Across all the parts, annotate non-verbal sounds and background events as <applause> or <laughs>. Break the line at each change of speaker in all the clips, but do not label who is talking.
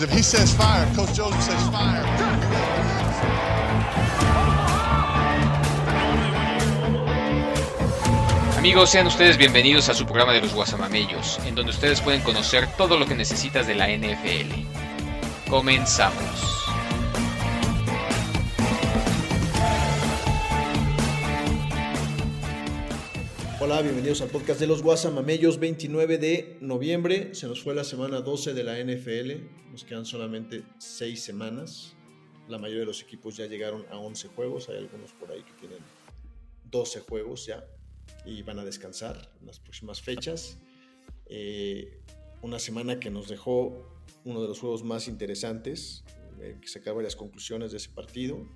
If he fire, Coach fire.
Amigos, sean ustedes bienvenidos a su programa de los Guasamamellos, en donde ustedes pueden conocer todo lo que necesitas de la NFL. Comenzamos.
Hola, bienvenidos al podcast de los Guasamamellos, 29 de noviembre. Se nos fue la semana 12 de la NFL. Nos quedan solamente 6 semanas. La mayoría de los equipos ya llegaron a 11 juegos. Hay algunos por ahí que tienen 12 juegos ya y van a descansar en las próximas fechas. Eh, una semana que nos dejó uno de los juegos más interesantes, eh, que sacar varias conclusiones de ese partido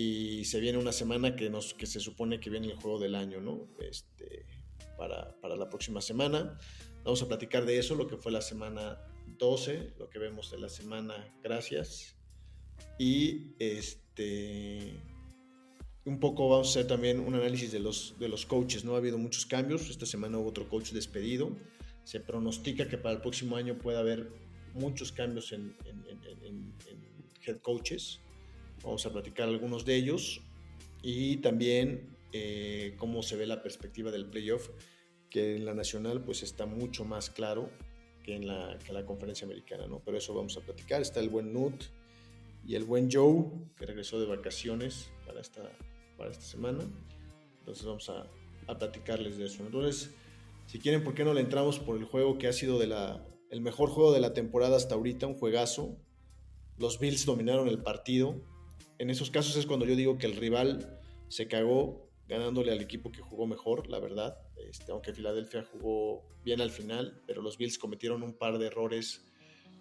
y se viene una semana que, nos, que se supone que viene el juego del año, ¿no? Este, para, para, la próxima semana. Vamos a platicar de eso, lo que fue la semana 12, lo que vemos de la semana gracias. Y este, un poco vamos a hacer también un análisis de los, de los coaches, ¿no? Ha habido muchos cambios, esta semana hubo otro coach despedido. Se pronostica que para el próximo año pueda haber muchos cambios en, head coaches. Vamos a platicar algunos de ellos y también eh, cómo se ve la perspectiva del playoff, que en la nacional pues está mucho más claro que en la, que la conferencia americana, ¿no? Pero eso vamos a platicar. Está el buen Nut y el buen Joe, que regresó de vacaciones para esta, para esta semana. Entonces vamos a, a platicarles de eso. Entonces, si quieren, ¿por qué no le entramos por el juego que ha sido de la, el mejor juego de la temporada hasta ahorita? Un juegazo. Los Bills dominaron el partido en esos casos es cuando yo digo que el rival se cagó ganándole al equipo que jugó mejor, la verdad. Este, aunque Filadelfia jugó bien al final, pero los Bills cometieron un par de errores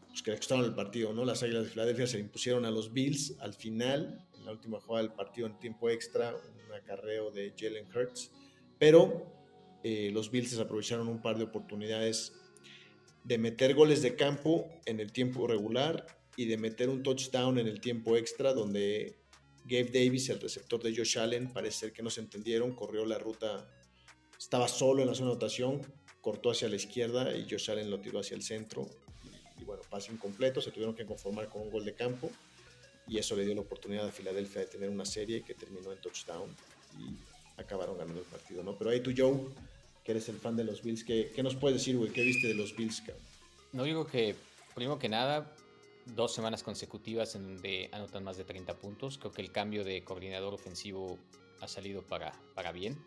pues, que le costaron el partido, ¿no? Las Águilas de Filadelfia se impusieron a los Bills al final, en la última jugada del partido en tiempo extra, un acarreo de Jalen Hurts, pero eh, los Bills aprovecharon un par de oportunidades de meter goles de campo en el tiempo regular y de meter un touchdown en el tiempo extra donde Gabe Davis, el receptor de Josh Allen, parece ser que no se entendieron, corrió la ruta, estaba solo en la zona de anotación, cortó hacia la izquierda y Josh Allen lo tiró hacia el centro. Y, bueno, pase incompleto, se tuvieron que conformar con un gol de campo y eso le dio la oportunidad a Filadelfia de tener una serie que terminó en touchdown y acabaron ganando el partido, ¿no? Pero ahí tú, Joe, que eres el fan de los Bills, ¿qué, qué nos puedes decir, güey? ¿Qué viste de los Bills, cabrón?
No digo que, primero que nada, dos semanas consecutivas en donde anotan más de 30 puntos. Creo que el cambio de coordinador ofensivo ha salido para, para bien.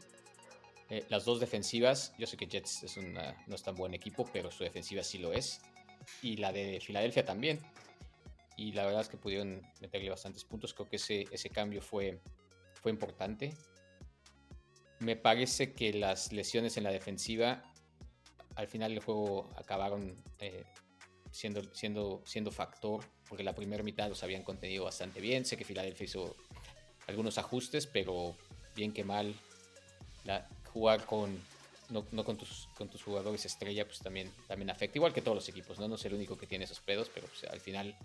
Eh, las dos defensivas, yo sé que Jets es una, no es tan buen equipo, pero su defensiva sí lo es. Y la de Filadelfia también. Y la verdad es que pudieron meterle bastantes puntos. Creo que ese, ese cambio fue, fue importante. Me parece que las lesiones en la defensiva al final del juego acabaron eh, siendo, siendo, siendo factor, porque la primera mitad los habían contenido bastante bien. Sé que Filadelfia hizo algunos ajustes, pero bien que mal, la, jugar con, no, no, con, tus, con tus jugadores estrella, pues también, también afecta, igual que todos los equipos, ¿no? No es el único que tiene esos pedos, pero pues, al final,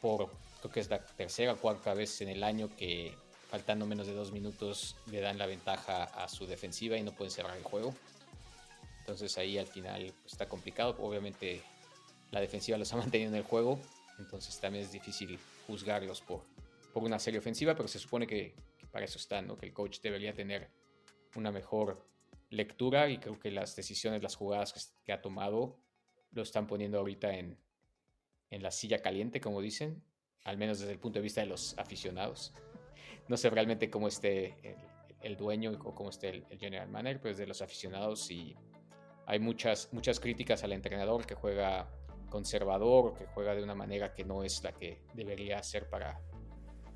por creo que es la tercera o cuarta vez en el año que faltando menos de dos minutos le dan la ventaja a su defensiva y no pueden cerrar el juego. Entonces ahí al final pues, está complicado. Obviamente la defensiva los ha <laughs> mantenido en el juego. Entonces también es difícil juzgarlos por, por una serie ofensiva. Pero se supone que, para eso están, ¿no? Que el coach debería tener una mejor lectura. Y creo que las decisiones, las jugadas que, que ha tomado, lo están poniendo ahorita en, en la silla caliente, como dicen. Al menos desde el punto de vista de los aficionados. No sé realmente cómo esté el, el dueño o cómo esté el, el general manager, pero desde los aficionados y hay muchas, muchas críticas al entrenador que juega conservador, que juega de una manera que no es la que debería hacer para,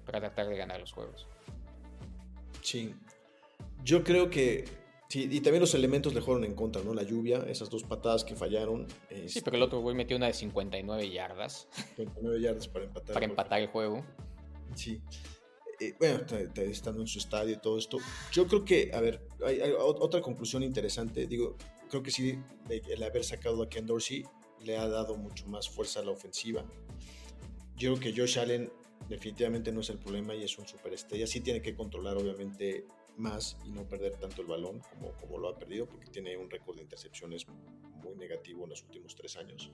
para tratar de ganar los juegos.
Sí, yo creo que sí, y también los elementos le jugaron en contra, ¿no? La lluvia, esas dos patadas que fallaron.
Este, sí, pero el otro güey metió una de 59 yardas.
59 yardas para empatar.
Para empatar el juego.
Sí. Eh, bueno, estando en su estadio y todo esto, yo creo que, a ver, hay, hay otra conclusión interesante. Digo, creo que sí, el haber sacado a Ken Dorsey le ha dado mucho más fuerza a la ofensiva. Yo creo que Josh Allen definitivamente no es el problema y es un superestrella. Sí tiene que controlar, obviamente, más y no perder tanto el balón como, como lo ha perdido, porque tiene un récord de intercepciones muy negativo en los últimos tres años.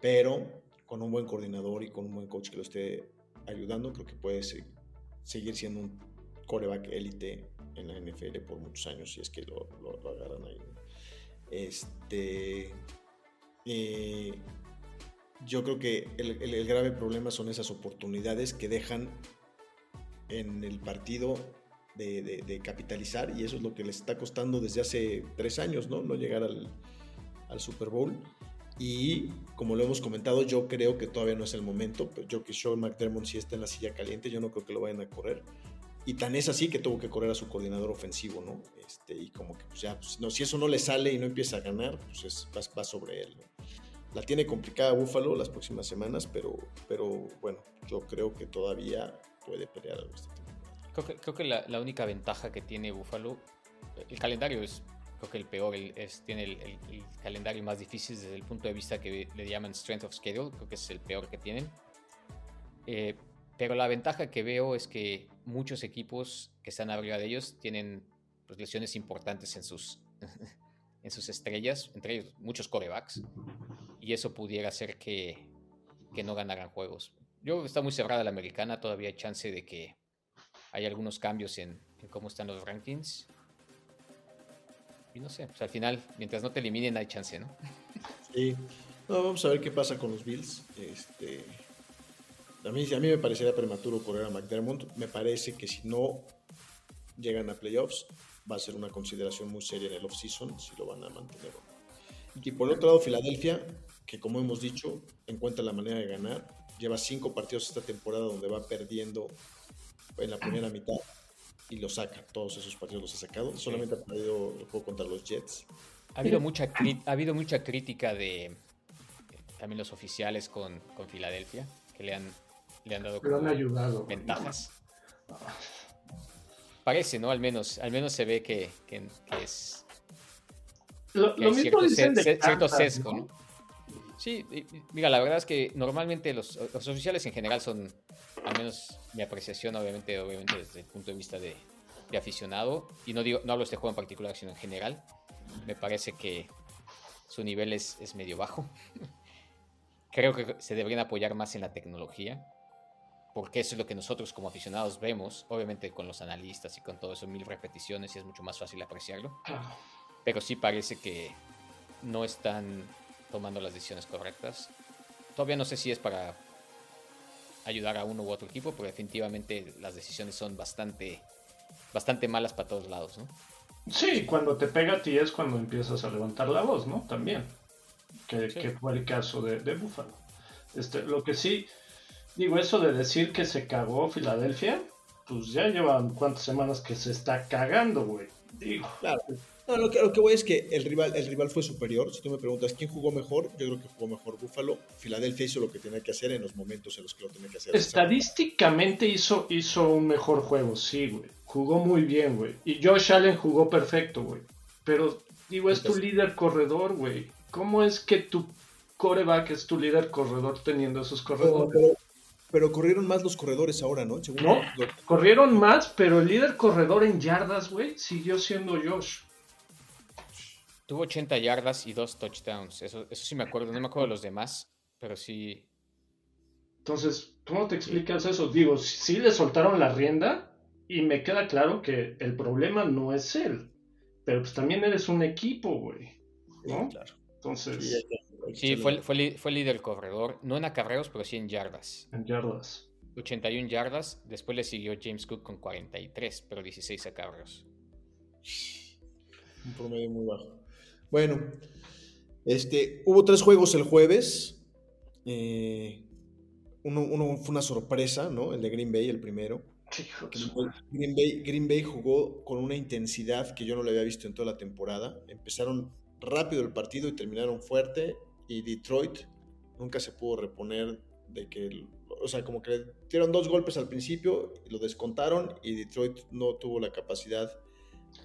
Pero con un buen coordinador y con un buen coach que lo esté ayudando, creo que puede seguir siendo un coreback élite en la NFL por muchos años, si es que lo, agarran ahí. Este, eh, yo creo que el, grave problema son esas oportunidades que dejan en el partido de, capitalizar y eso es lo que les está costando desde hace tres años, ¿no? No llegar al, Super Bowl. Y como lo hemos comentado, yo creo que todavía no es el momento. Yo que Sean McDermott sí está en la silla caliente, yo no creo que lo vayan a correr. Y tan es así que tuvo que correr a su coordinador ofensivo, ¿no? Este, y como que, pues ya, pues, no, si eso no le sale y no empieza a ganar, pues es, va, sobre él, La tiene complicada Buffalo las próximas semanas, pero, pero bueno, yo creo que todavía puede pelear algo este
Creo que, creo que la, la, única ventaja que tiene Buffalo, el calendario es creo que el peor, es, tiene el, calendario más difícil desde el punto de vista que le llaman Strength of Schedule, creo que es el peor que tienen. Eh, pero la ventaja que veo es que muchos equipos que están arriba de ellos tienen pues, lesiones importantes en sus, <laughs> en sus estrellas, entre ellos muchos corebacks, y eso pudiera hacer que, que no ganaran juegos. Yo está muy cerrada la americana, todavía hay chance de que hay algunos cambios en, cómo están los rankings. Y no sé, pues al final, mientras no te eliminen, hay chance, ¿no?
Sí. vamos a ver qué pasa con los Bills. Este, a, mí, a mí me parecería prematuro correr a McDermott. Me parece que si no llegan a playoffs, va a ser una consideración muy seria en el offseason si lo van a mantener. Y por el otro lado, Filadelfia, que como hemos dicho, encuentra la manera de ganar. Lleva cinco partidos esta temporada donde va perdiendo en la primera mitad y lo saca. Todos esos partidos los ha sacado. Solamente ha perdido el juego contra los Jets.
Ha habido mucha, ha habido mucha crítica de también los oficiales con, con Filadelfia, que le han, le han dado
han ayudado,
ventajas. Parece, ¿no? Al menos, al menos se ve que, que, es.
Lo, mismo cierto, dicen de
cierto sesgo, ¿no? Sí, mira, la verdad es que normalmente los, los oficiales en general son al menos mi apreciación, obviamente, obviamente desde el punto de vista de, aficionado, y no, digo, no hablo de este juego en particular, sino en general, me parece que su nivel es, es medio bajo. <laughs> Creo que se deberían apoyar más en la tecnología, porque eso es lo que nosotros como aficionados vemos, obviamente con los analistas y con todo eso, mil repeticiones y es mucho más fácil apreciarlo. Pero sí parece que no están tomando las decisiones correctas. Todavía no sé si es para ayudar a uno u otro equipo, porque definitivamente las decisiones son bastante, bastante malas para todos lados, ¿no?
Sí, cuando te pega a ti es cuando empiezas a levantar la voz, ¿no? También. Que, fue el caso de, de Buffalo. Este, lo que sí, digo, eso de decir que se cagó Filadelfia, pues ya llevan cuántas semanas que se está cagando, güey. Digo.
Claro, lo que, voy es que el rival, el rival fue superior. Si tú me preguntas quién jugó mejor, yo creo que jugó mejor Buffalo. Filadelfia hizo lo que tenía que hacer en los momentos en los que lo tenía que hacer.
Estadísticamente hizo, hizo un mejor juego, sí, güey. Jugó muy bien, güey. Y Josh Allen jugó perfecto, güey. Pero, digo, es tu líder corredor, güey. ¿Cómo es que tu coreback es tu líder corredor teniendo esos corredores?
Pero, corrieron más los corredores ahora, ¿no?
no, corrieron más, pero el líder corredor en yardas, güey, siguió siendo Josh.
Tuvo 80 yardas y dos touchdowns. Eso, eso sí me acuerdo. No me acuerdo de los demás, pero sí.
Entonces, ¿cómo te explicas eso? Digo, sí le soltaron la rienda y me queda claro que el problema no es él. Pero pues también eres un equipo, güey. ¿No? claro. Entonces.
Sí, fue, fue, fue líder corredor. No en acarreos, pero sí en yardas.
En yardas.
81 yardas. Después le siguió James Cook con 43, pero 16 acarreos.
Un promedio muy bajo. Bueno, este, hubo tres juegos el jueves. Eh, uno, fue una sorpresa, ¿no? El de Green Bay, el primero. Green Bay, Green Bay jugó con una intensidad que yo no le había visto en toda la temporada. Empezaron rápido el partido y terminaron fuerte. Y Detroit nunca se pudo reponer de que, o sea, como que dieron dos golpes al principio, lo descontaron y Detroit no tuvo la capacidad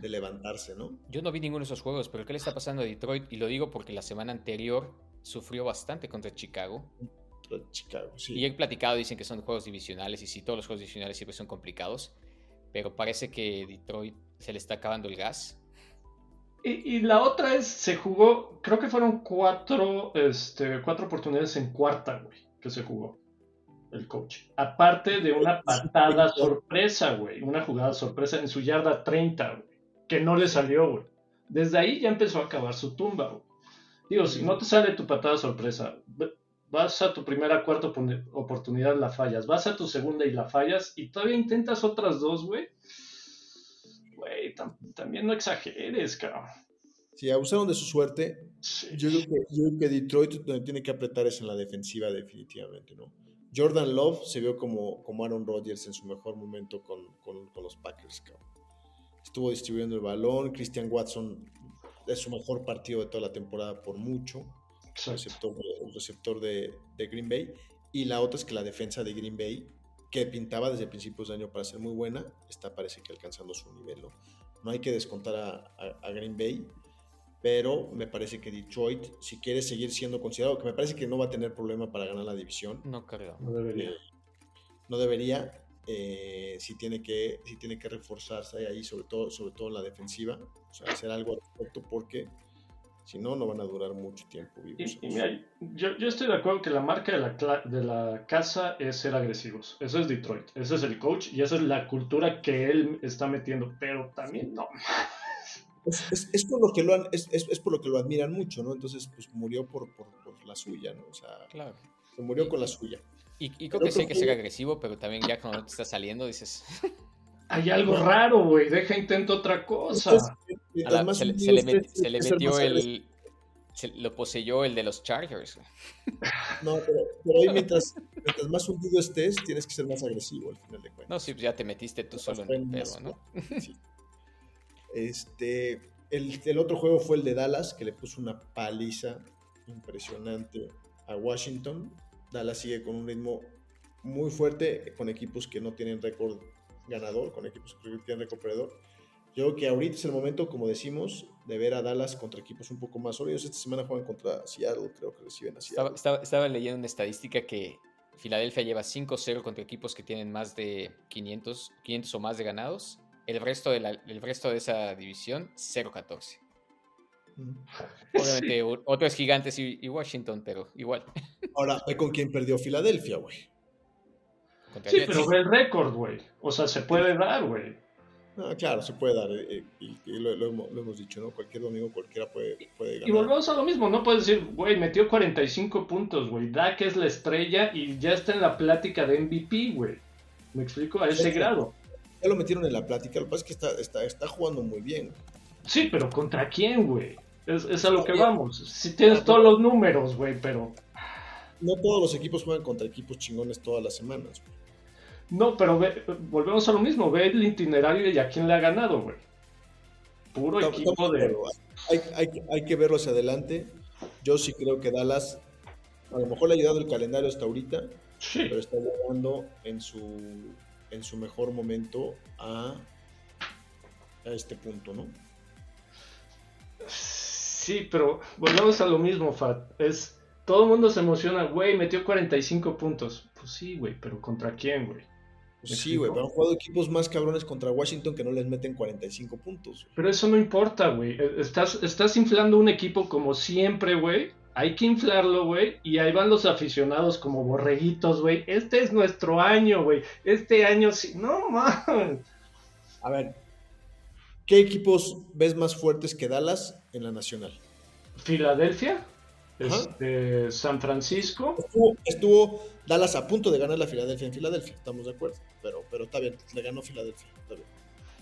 de levantarse, ¿no?
Yo no vi ninguno de esos juegos, pero ¿qué le está pasando a Detroit? Y lo digo porque la semana anterior sufrió bastante contra Chicago.
Contra Chicago, sí.
Y he platicado, dicen que son juegos divisionales, y sí, todos los juegos divisionales siempre son complicados, pero parece que Detroit se le está acabando el gas.
Y, la otra es, se jugó, creo que fueron cuatro, este, cuatro oportunidades en cuarta, güey, que se jugó el coach. Aparte de una patada <laughs> sorpresa, güey, una jugada sorpresa en su yarda 30, güey, que no le salió, güey. Desde ahí ya empezó a acabar su tumba, güey. Digo, si no te sale tu patada sorpresa, vas a tu primera cuarta oportunidad, la fallas, vas a tu segunda y la fallas, y todavía intentas otras dos, güey güey, también no exageres, cabrón.
Si abusaron de su suerte. Yo, creo que, Detroit donde tiene que apretar es en la defensiva, definitivamente, ¿no? Jordan Love se vio como, como Aaron Rodgers en su mejor momento con, los Packers, cabrón. Estuvo distribuyendo el balón. Christian Watson es su mejor partido de toda la temporada por mucho. Receptor, el receptor de, de Green Bay. Y la otra es que la defensa de Green Bay que pintaba desde principios de año para ser muy buena, está parece que alcanzando su nivel. No, hay que descontar a, Green Bay, pero me parece que Detroit, si quiere seguir siendo considerado, que me parece que no va a tener problema para ganar la división.
No creo.
No debería. Eh,
no debería. Eh, si tiene que si tiene que reforzarse ahí sobre todo sobre todo en la defensiva o sea hacer algo al respecto porque si no, no van a durar mucho tiempo vivos.
yo, estoy de acuerdo que la marca de la, de la casa es ser agresivos. Eso es Detroit. Ese es el coach y esa es la cultura que él está metiendo. Pero también no.
Es, por lo que lo es, por lo que lo admiran mucho, ¿no? Entonces, pues murió por, por, la suya, ¿no? O sea, claro. se murió con la suya.
Y, creo que sí hay que ser agresivo, pero también ya cuando te está saliendo dices... <laughs>
Hay algo raro, güey. Deja intento otra cosa.
se, le, metió el. lo poseyó el de los Chargers.
No, pero, ahí mientras, más hundido estés, tienes que ser más agresivo al final de cuentas.
No, sí, pues ya te metiste tú solo en el pedo, ¿no?
Este, el, el, otro juego fue el de Dallas, que le puso una paliza impresionante a Washington. Dallas sigue con un ritmo muy fuerte, con equipos que no tienen récord ganador, con equipos que tienen recuperador. Yo creo que ahorita es el momento, como decimos, de ver a Dallas contra equipos un poco más sólidos. Esta semana juegan contra Seattle, creo que reciben a Seattle.
Estaba, leyendo una estadística que Filadelfia lleva 5-0 contra equipos que tienen más de 500, 500 o más de ganados. El resto de, la, el resto de esa división, 0-14. Obviamente, otros gigantes y, Washington, pero igual.
Ahora, ¿con quién perdió Filadelfia, güey?
Sí, pero ve el récord, güey. O sea, se puede dar, güey.
Ah, claro, se puede dar. Eh, y, lo, hemos dicho, ¿no? Cualquier domingo cualquiera puede, puede ganar.
Y volvemos a lo mismo. No puedes decir, güey, metió 45 puntos, güey. Dak es la estrella y ya está en la plática de MVP, güey. ¿Me explico? A ese grado.
Ya lo metieron en la plática. Lo que pasa es que está, está, está jugando muy bien.
Sí, pero ¿contra quién, güey? Es, es a lo que vamos. Si tienes todos los números, güey, pero...
No todos los equipos juegan contra equipos chingones todas las semanas, güey.
No, pero volvemos a lo mismo. Ve el itinerario y a quién le ha ganado, güey. Puro equipo de.
Hay, que verlo hacia adelante. Yo sí creo que Dallas, a lo mejor le ha ayudado el calendario hasta ahorita, pero está llegando en su, en su mejor momento a, a este punto, ¿no?
Sí, pero volvemos a lo mismo, Fat. Es, todo el mundo se emociona, güey, metió 45 puntos. Pues sí, güey, pero ¿contra quién, güey?
Sí, güey, pero han jugado equipos más cabrones contra Washington que no les meten 45 puntos.
Pero eso no importa, güey. E, estás, estás inflando un equipo como siempre, güey. Hay que inflarlo, güey. Y ahí van los aficionados como borreguitos, güey. Este es nuestro año, güey. Este año sí. No, man.
A ver. ¿Qué equipos ves más fuertes que Dallas en la nacional?
Filadelfia. Este, San Francisco.
Estuvo, Dallas a punto de ganar la Filadelfia en Filadelfia, estamos de acuerdo. Pero, pero está bien, le ganó Filadelfia.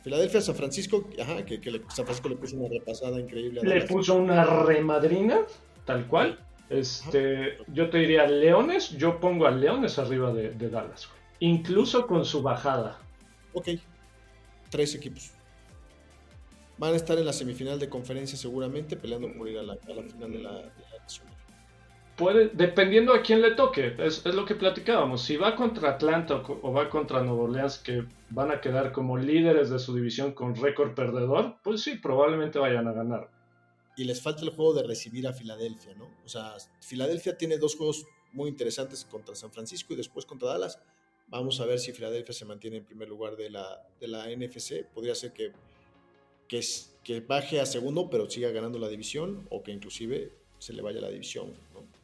Filadelfia, San Francisco, ajá, que, San Francisco le puso una repasada increíble.
le puso una remadrina, tal cual. Este, yo te diría Leones, yo pongo a Leones arriba de, Dallas, incluso con su bajada.
Ok, tres equipos. Van a estar en la semifinal de conferencia seguramente, peleando por ir a la, final de la,
Puede, dependiendo a quién le toque, es, lo que platicábamos. Si va contra Atlanta o, va contra Nueva Orleans, que van a quedar como líderes de su división con récord perdedor, pues sí, probablemente vayan a ganar.
Y les falta el juego de recibir a Filadelfia, ¿no? O sea, Filadelfia tiene dos juegos muy interesantes contra San Francisco y después contra Dallas. Vamos a ver si Filadelfia se mantiene en primer lugar de la, de la NFC. Podría ser que que, que baje a segundo, pero siga ganando la división, o que inclusive se le vaya la división,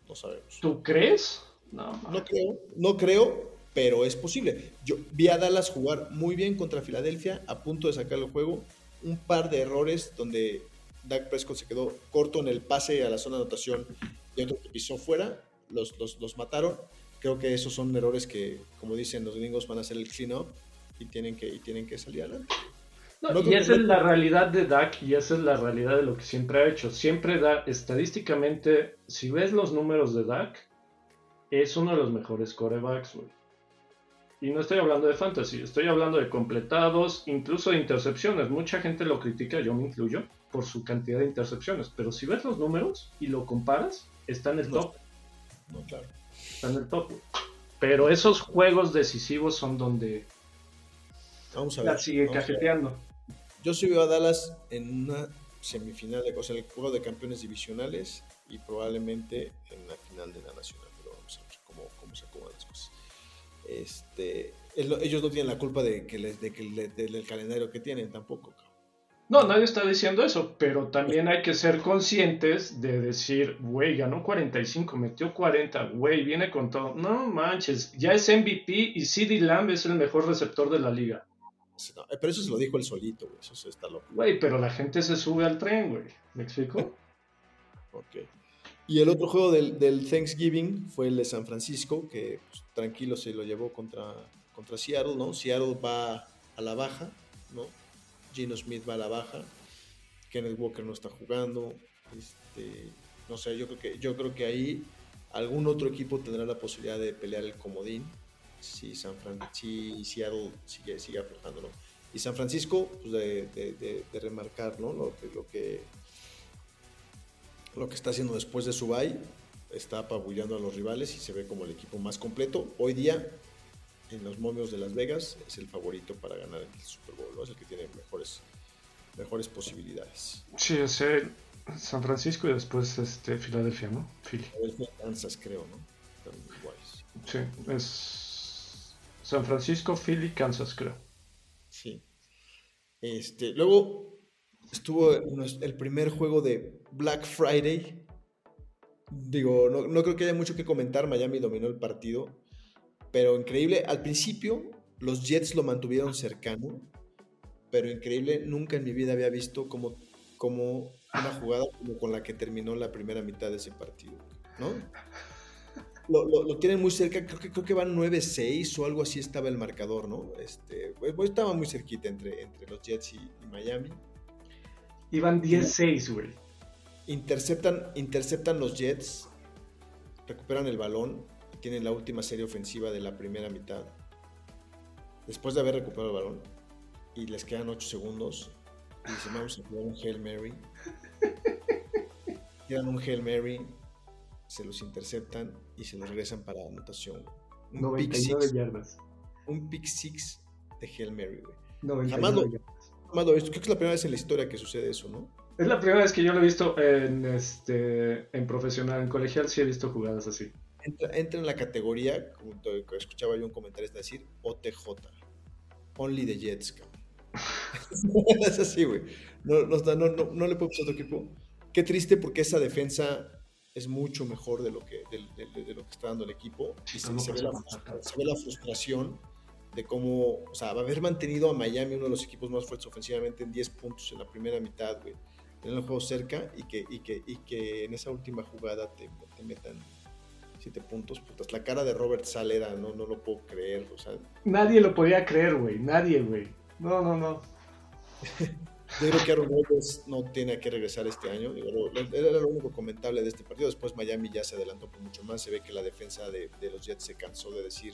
¿no? Sabemos.
¿Tú crees?
No, no creo, no creo, pero es posible. Yo vi a Dallas jugar muy bien contra Filadelfia, a punto de sacar el juego, un par de errores donde Dak Prescott se quedó corto en el pase a la zona de anotación y otro que pisó fuera, los, los, mataron. Creo que esos son errores que, como dicen los gringos, van a hacer el clean-up y tienen que, y tienen que salir adelante.
Y esa es la realidad de Dak y esa es la realidad de lo que siempre ha hecho. Siempre da, estadísticamente, si ves los números de Dak, es uno de los mejores corebacks, Y no estoy hablando de fantasy, estoy hablando de completados, incluso de intercepciones. Mucha gente lo critica, yo me incluyo, por su cantidad de intercepciones. Pero si ves los números y lo comparas, está en el top.
No, claro.
Está en el top. Pero esos juegos decisivos son donde
Vamos a ver,
la sigue cajeteando.
Yo sigo a Dallas en una semifinal, o sea, el juego de campeones divisionales y probablemente en la final de la nacional. Pero vamos a ver cómo, cómo se acomodan las cosas. Este, ellos no tienen la culpa de que, les, de que del calendario que tienen tampoco.
No, nadie está diciendo eso, pero también hay que ser conscientes de decir, güey, ganó 45, metió 40, güey, viene con todo. No manches, ya es MVP y CD Lamb es el mejor receptor de la liga.
Eh, pero eso se lo dijo el solito, güey, eso está loco.
Güey, pero la gente se sube al tren, güey. ¿Me explico? <laughs>
ok. Y el otro juego del, Thanksgiving fue el de San Francisco, que pues, tranquilo se lo llevó contra, contra Seattle, ¿no? Seattle va a la baja, ¿no? Gino Smith va a la baja, Kenneth Walker no está jugando, este, no sé, yo creo que yo creo que ahí algún otro equipo tendrá la posibilidad de pelear el comodín si San si Seattle sigue, sigue aflojando, ¿no? Y San Francisco, pues de, remarcar, ¿no? Lo que, lo que lo que está haciendo después de su bye, está apabullando a los rivales y se ve como el equipo más completo. Hoy día en los momios de Las Vegas es el favorito para ganar el Super Bowl, ¿no? es el que tiene mejores, mejores posibilidades.
Sí, es el San Francisco y después este Filadelfia, ¿no?
Philly. Kansas, creo, ¿no?
Sí, es San Francisco, Philly, Kansas, creo.
Sí. Este, luego estuvo el primer juego de Black Friday. Digo, no, no creo que haya mucho que comentar. Miami dominó el partido pero increíble. Al principio, los Jets lo mantuvieron cercano, pero increíble. Nunca en mi vida había visto como, como una jugada como con la que terminó la primera mitad de ese partido, ¿no? Lo, lo, tienen muy cerca, creo que, creo que van 9-6 o algo así estaba el marcador, ¿no? Este, pues, pues, estaba muy cerquita entre, entre los Jets y, Miami.
Iban 10-6, güey.
Interceptan, interceptan los Jets, recuperan el balón tienen la última serie ofensiva de la primera mitad. Después de haber recuperado el balón y les quedan 8 segundos, y dicen vamos a jugar un Hail Mary. <laughs> Tiran un Hail Mary, se los interceptan y se los regresan para anotación.
Un 99 pick yardas.
Un pick six de Hail Mary,
güey. Jamás lo,
creo que es la primera vez en la historia que sucede eso, ¿no?
Es la primera vez que yo lo he visto en este en profesional, en colegial sí he visto jugadas así
entra, en la categoría, como escuchaba yo un comentario, es decir, OTJ. Only the Jets, <laughs> es así, güey. No, no, no, no, le puedo pasar a otro equipo. Qué triste porque esa defensa es mucho mejor de lo que, de, lo que está dando el equipo. Y se, ve la, se, ve la, frustración de cómo, o sea, haber mantenido a Miami, uno de los equipos más fuertes ofensivamente, en 10 puntos en la primera mitad, güey. Tener el juego cerca y que, y que, y que en esa última jugada te, te metan siete puntos, putas. La cara de Robert Sale era, no, no lo puedo creer, o sea.
Nadie lo podía creer, güey, nadie, güey. No, no, no. <laughs>
Yo creo que Aaron Rodgers no tiene que regresar este año. Era lo único comentable de este partido. Después Miami ya se adelantó por mucho más. Se ve que la defensa de, los Jets se cansó de decir,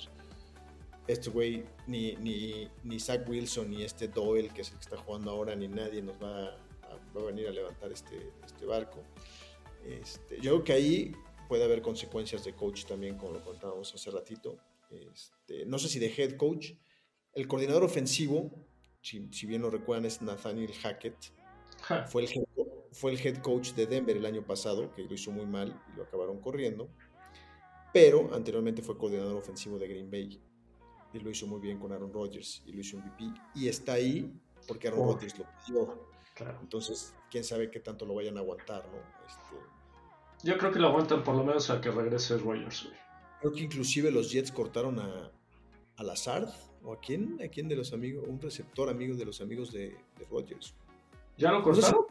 este güey, ni, ni, ni Zach Wilson, ni este Doyle, que es el que está jugando ahora, ni nadie nos va a, va a venir a levantar este, este barco. Este, yo creo que ahí puede haber consecuencias de coach también, como lo contábamos hace ratito. Este, no sé si de head coach. El coordinador ofensivo, si, bien lo recuerdan, es Nathaniel Hackett. Fue el, head, fue el head coach de Denver el año pasado, que lo hizo muy mal y lo acabaron corriendo. Pero anteriormente fue coordinador ofensivo de Green Bay. Y lo hizo muy bien con Aaron Rodgers y lo hizo MVP. Y está ahí porque Aaron Rodgers lo pidió.
Claro.
Entonces, quién sabe qué tanto lo vayan a aguantar, ¿no? Este,
Yo creo que lo aguantan por lo menos a que regrese Rogers, güey.
creo que inclusive los Jets cortaron a, a Lazard, o a quién, a quién de los amigos, un receptor amigo de los amigos de, de Rodgers.
¿Ya lo
No sé
cortaron?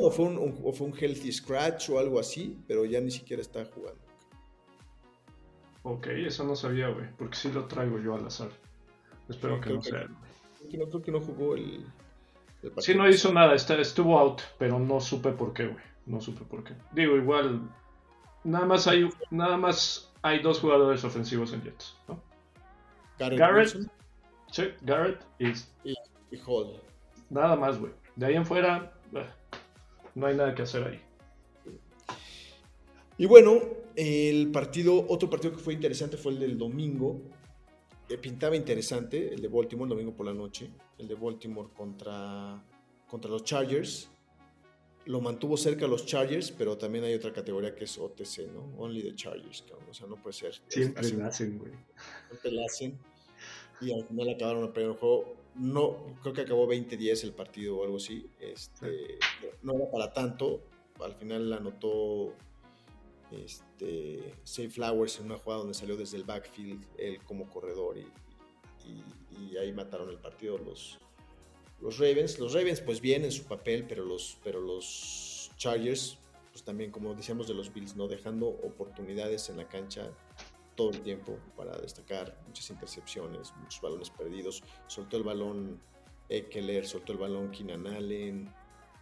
o fue un, un- o fue un healthy scratch o algo así, pero ya ni siquiera está jugando.
Ok, eso no sabía, güey. Porque sí lo traigo yo al azar. Espero
Sí,
que no
que-
sea.
No, creo que no jugó el, el
Sí, no hizo nada, estuvo out, pero no supe por qué, güey. No supe por qué. Digo, igual, nada más hay, nada más hay dos jugadores ofensivos en Jets, ¿no?
Garrett,
Garrett.
Wilson
Sí, Garrett y
y Hall.
nada más, güey. De ahí en fuera, eh, no hay nada que hacer ahí.
Y bueno, el partido, otro partido que fue interesante fue el del domingo. Eh, pintaba interesante, el de Baltimore, el domingo por la noche. El de Baltimore contra, contra los Chargers. Lo mantuvo cerca los Chargers, pero también hay otra categoría que es OTC, ¿no? Only the Chargers, cabrón. O sea, no puede ser.
Siempre lo hacen, güey.
siempre la hacen. Y al final acabaron el juego. No, creo que acabó 20-10 el partido o algo así. Este, no era para tanto. Al final anotó este, Safe Flowers en una jugada donde salió desde el backfield él como corredor y, y- y ahí mataron el partido los, los Ravens. Los Ravens pues bien en su papel, pero los, pero los Chargers pues también como decíamos de los Bills, ¿no? Dejando oportunidades en la cancha todo el tiempo para destacar, muchas intercepciones, muchos balones perdidos. Soltó el balón Eckler, soltó el balón Keenan Allen.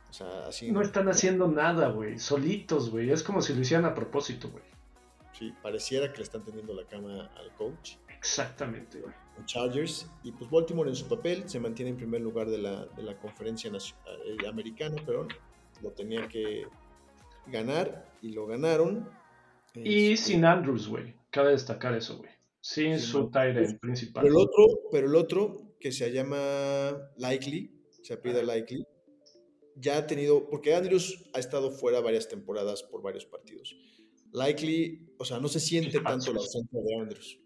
O sea, así.
No están haciendo nada, güey. Solitos, güey. Es como si lo hicieran a propósito, güey.
Sí, pareciera que le están teniendo la cama al coach.
Exactamente, güey.
Chargers. Y pues Baltimore en su papel se mantiene en primer lugar de la, de la conferencia eh, americana, pero lo tenía que ganar y lo ganaron.
Y
Este,
sin Andrews, güey. Cabe destacar eso, güey. Sin su end principal.
Pero el otro, pero el otro que se llama Likely, se apellida Likely, ya ha tenido, porque Andrews ha estado fuera varias temporadas por varios partidos. Likely, o sea, no se siente tanto la ausencia de Andrews.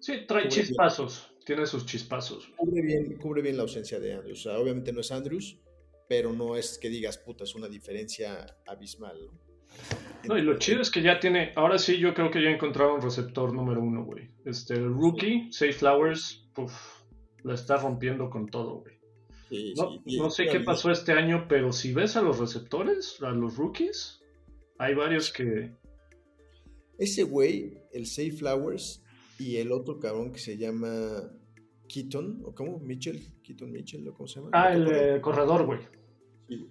Sí, trae
Cubre
chispazos. Tiene sus chispazos.
Cubre bien, cubre bien la ausencia de Andrews. O sea, obviamente no es Andrews, pero no es que digas, puta, es una diferencia abismal. ¿no?
No, y lo chido es que ya tiene. Ahora sí, yo creo que ya encontraron receptor número uno, güey. Este, el rookie, Safe Flowers, puf, la está rompiendo con todo, güey.
Sí,
No,
sí,
no sé qué pasó este año, pero si ves a los receptores, a los rookies, hay varios que.
Ese güey, el Safe Flowers, y el otro cabrón que se llama Keaton, ¿o cómo? Mitchell, Keaton Mitchell, ¿o cómo se llama?
Ah, el eh, corredor, güey.
Sí.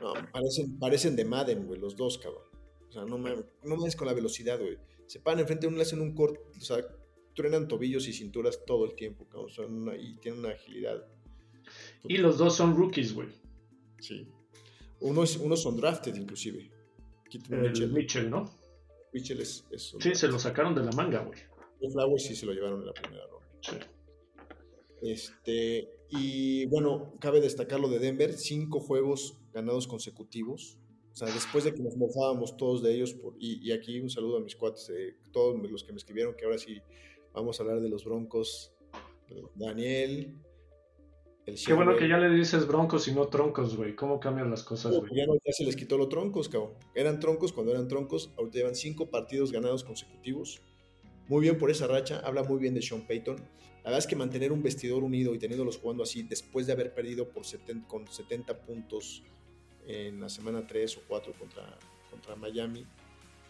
No, parecen, parecen de Madden, güey, los dos, cabrón. O sea, no me, no con la velocidad, güey. Se paran enfrente de uno, le hacen un corte, o sea, truenan tobillos y cinturas todo el tiempo. Son una- y tienen una agilidad.
Y los dos son rookies, güey.
Sí. Uno es, unos son drafted, inclusive.
El
Mitchell.
Mitchell, ¿no?
Mitchell es, es
Sí, se lo sacaron de la manga, güey.
Flowers sí se lo llevaron en la primera ronda.
Sí.
Este, y bueno, cabe destacar lo de Denver, cinco juegos ganados consecutivos. Sea, después de que nos mofábamos todos de ellos, por, y, y aquí un saludo a mis cuates, eh, todos los que me escribieron, que ahora sí vamos a hablar de los Broncos. Daniel, el
Qué bueno que ya le dices broncos y no troncos, güey. ¿Cómo cambian las cosas, güey?
ya, no- ya se les quitó los troncos, cabrón. Eran troncos cuando eran troncos. Ahorita llevan cinco partidos ganados consecutivos. Muy bien por esa racha. Habla muy bien de Sean Payton. La verdad es que mantener un vestidor unido y teniéndolos jugando así, después de haber perdido por 70, con 70 puntos en la semana 3 o 4 contra, contra Miami,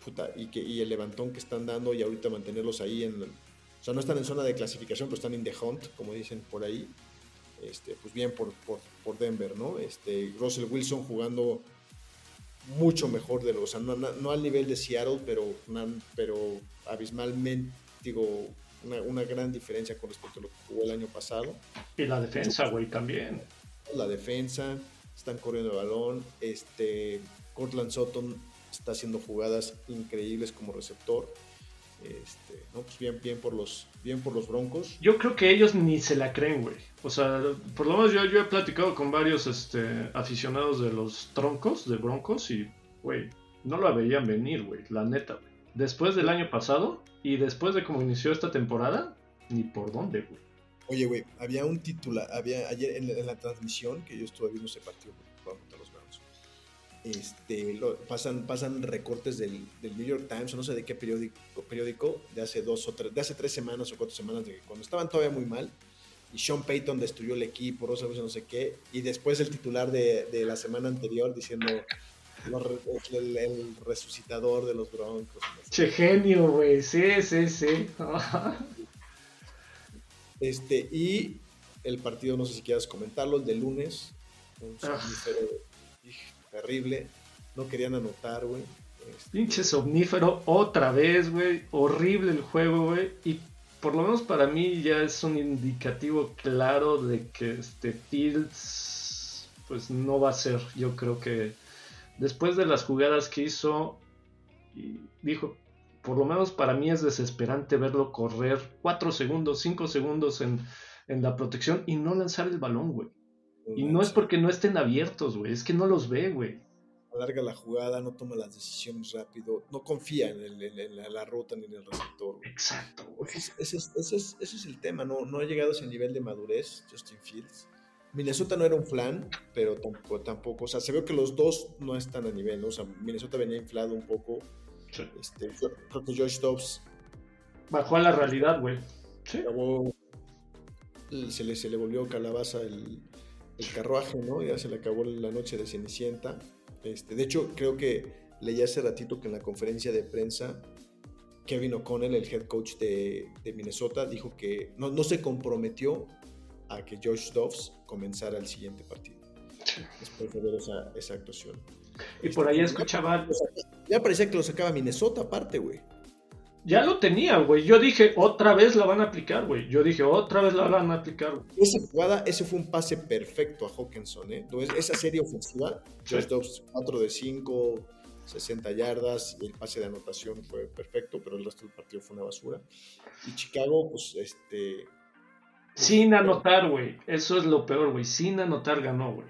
puta, y, que, y el levantón que están dando y ahorita mantenerlos ahí en... O sea, no están en zona de clasificación, pero están in the hunt, como dicen por ahí. Este, pues bien por, por, por Denver, ¿no? Este, Russell Wilson jugando mucho mejor de lo, o sea, no, no- no al nivel de Seattle, pero, una- pero abismalmente, digo, una, una gran diferencia con respecto a lo que jugó el año pasado.
Y la defensa, güey, también.
La defensa, están corriendo el balón, este, Cortland Sutton está haciendo jugadas increíbles como receptor. Este, no, pues bien, bien por los, bien por los Broncos.
Yo creo que ellos ni se la creen, güey. O sea, por lo menos yo, he platicado con varios este, aficionados de los troncos, de broncos, y, güey, no la veían venir, güey, la neta, güey. Después del año pasado y después de cómo inició esta temporada, ni por dónde, güey.
Oye, güey, había un titular, había ayer en la, en la transmisión que yo estuve viendo ese partido contra los este, lo- pasan, pasan recortes del, del New York Times, o no sé de qué periódico, periódico, de hace dos o tres, de hace tres semanas o cuatro semanas, de cuando estaban todavía muy mal, y Sean Payton destruyó el equipo, no sé qué, y después el titular de, de la semana anterior diciendo el, el resucitador de los Broncos.
Che genio, güey. Sí, sí, sí. <laughs>
Este, y el partido, no sé si quieras comentarlo, el de lunes, un
Ah.
somnífero, terrible, no querían anotar, güey. Este,
Pinche somnífero otra vez, güey. Horrible el juego, güey. Y por lo menos para mí ya es un indicativo claro de que este Fields pues no va a ser. Yo creo que después de las jugadas que hizo, y dijo, por lo menos para mí es desesperante verlo correr 4 segundos, 5 segundos en, en la protección y no lanzar el balón, güey. Y no es porque no estén abiertos, güey. Es que no los ve, güey.
alarga la jugada, no toma las decisiones rápido, no confía en, el- en- en la, la ruta ni en el receptor. güey.
Exacto, güey.
Ese es, ese es- ese es- ese es el tema, no, no ha llegado a ese nivel de madurez Justin Fields. Minnesota no era un flan, pero tampoco, tampoco, o sea, se ve que los dos no están a nivel, ¿no? O sea, Minnesota venía inflado un poco.
Sí.
Este, yo creo que Josh Dobbs
Bajó a la realidad, güey. Sí.
acabó, se le, se le volvió calabaza el, el carruaje, ¿no? Ya se le acabó la noche de Cenicienta. Este, de hecho, creo que leí hace ratito que en la conferencia de prensa, Kevin O'Connell, el head coach de, de Minnesota, dijo que no, no se comprometió a que Josh Dobbs comenzara el siguiente partido. Después de ver esa, esa actuación.
Y por ahí
Este,
escuchaba,
Ya parecía que lo sacaba Minnesota aparte, güey.
ya lo tenía, güey. Yo dije, otra vez la van a aplicar, güey. Yo dije, otra vez la van a aplicar. güey.
Esa jugada, ese fue un pase perfecto a Hawkinson, ¿eh? Entonces, esa serie ofensiva,
Sí.
Dobbs 4 de 5, 60 yardas, el pase de anotación fue perfecto, pero el resto del partido fue una basura. Y Chicago, pues, este...
Sin anotar, güey. Eso es lo peor, güey. Sin anotar ganó, güey.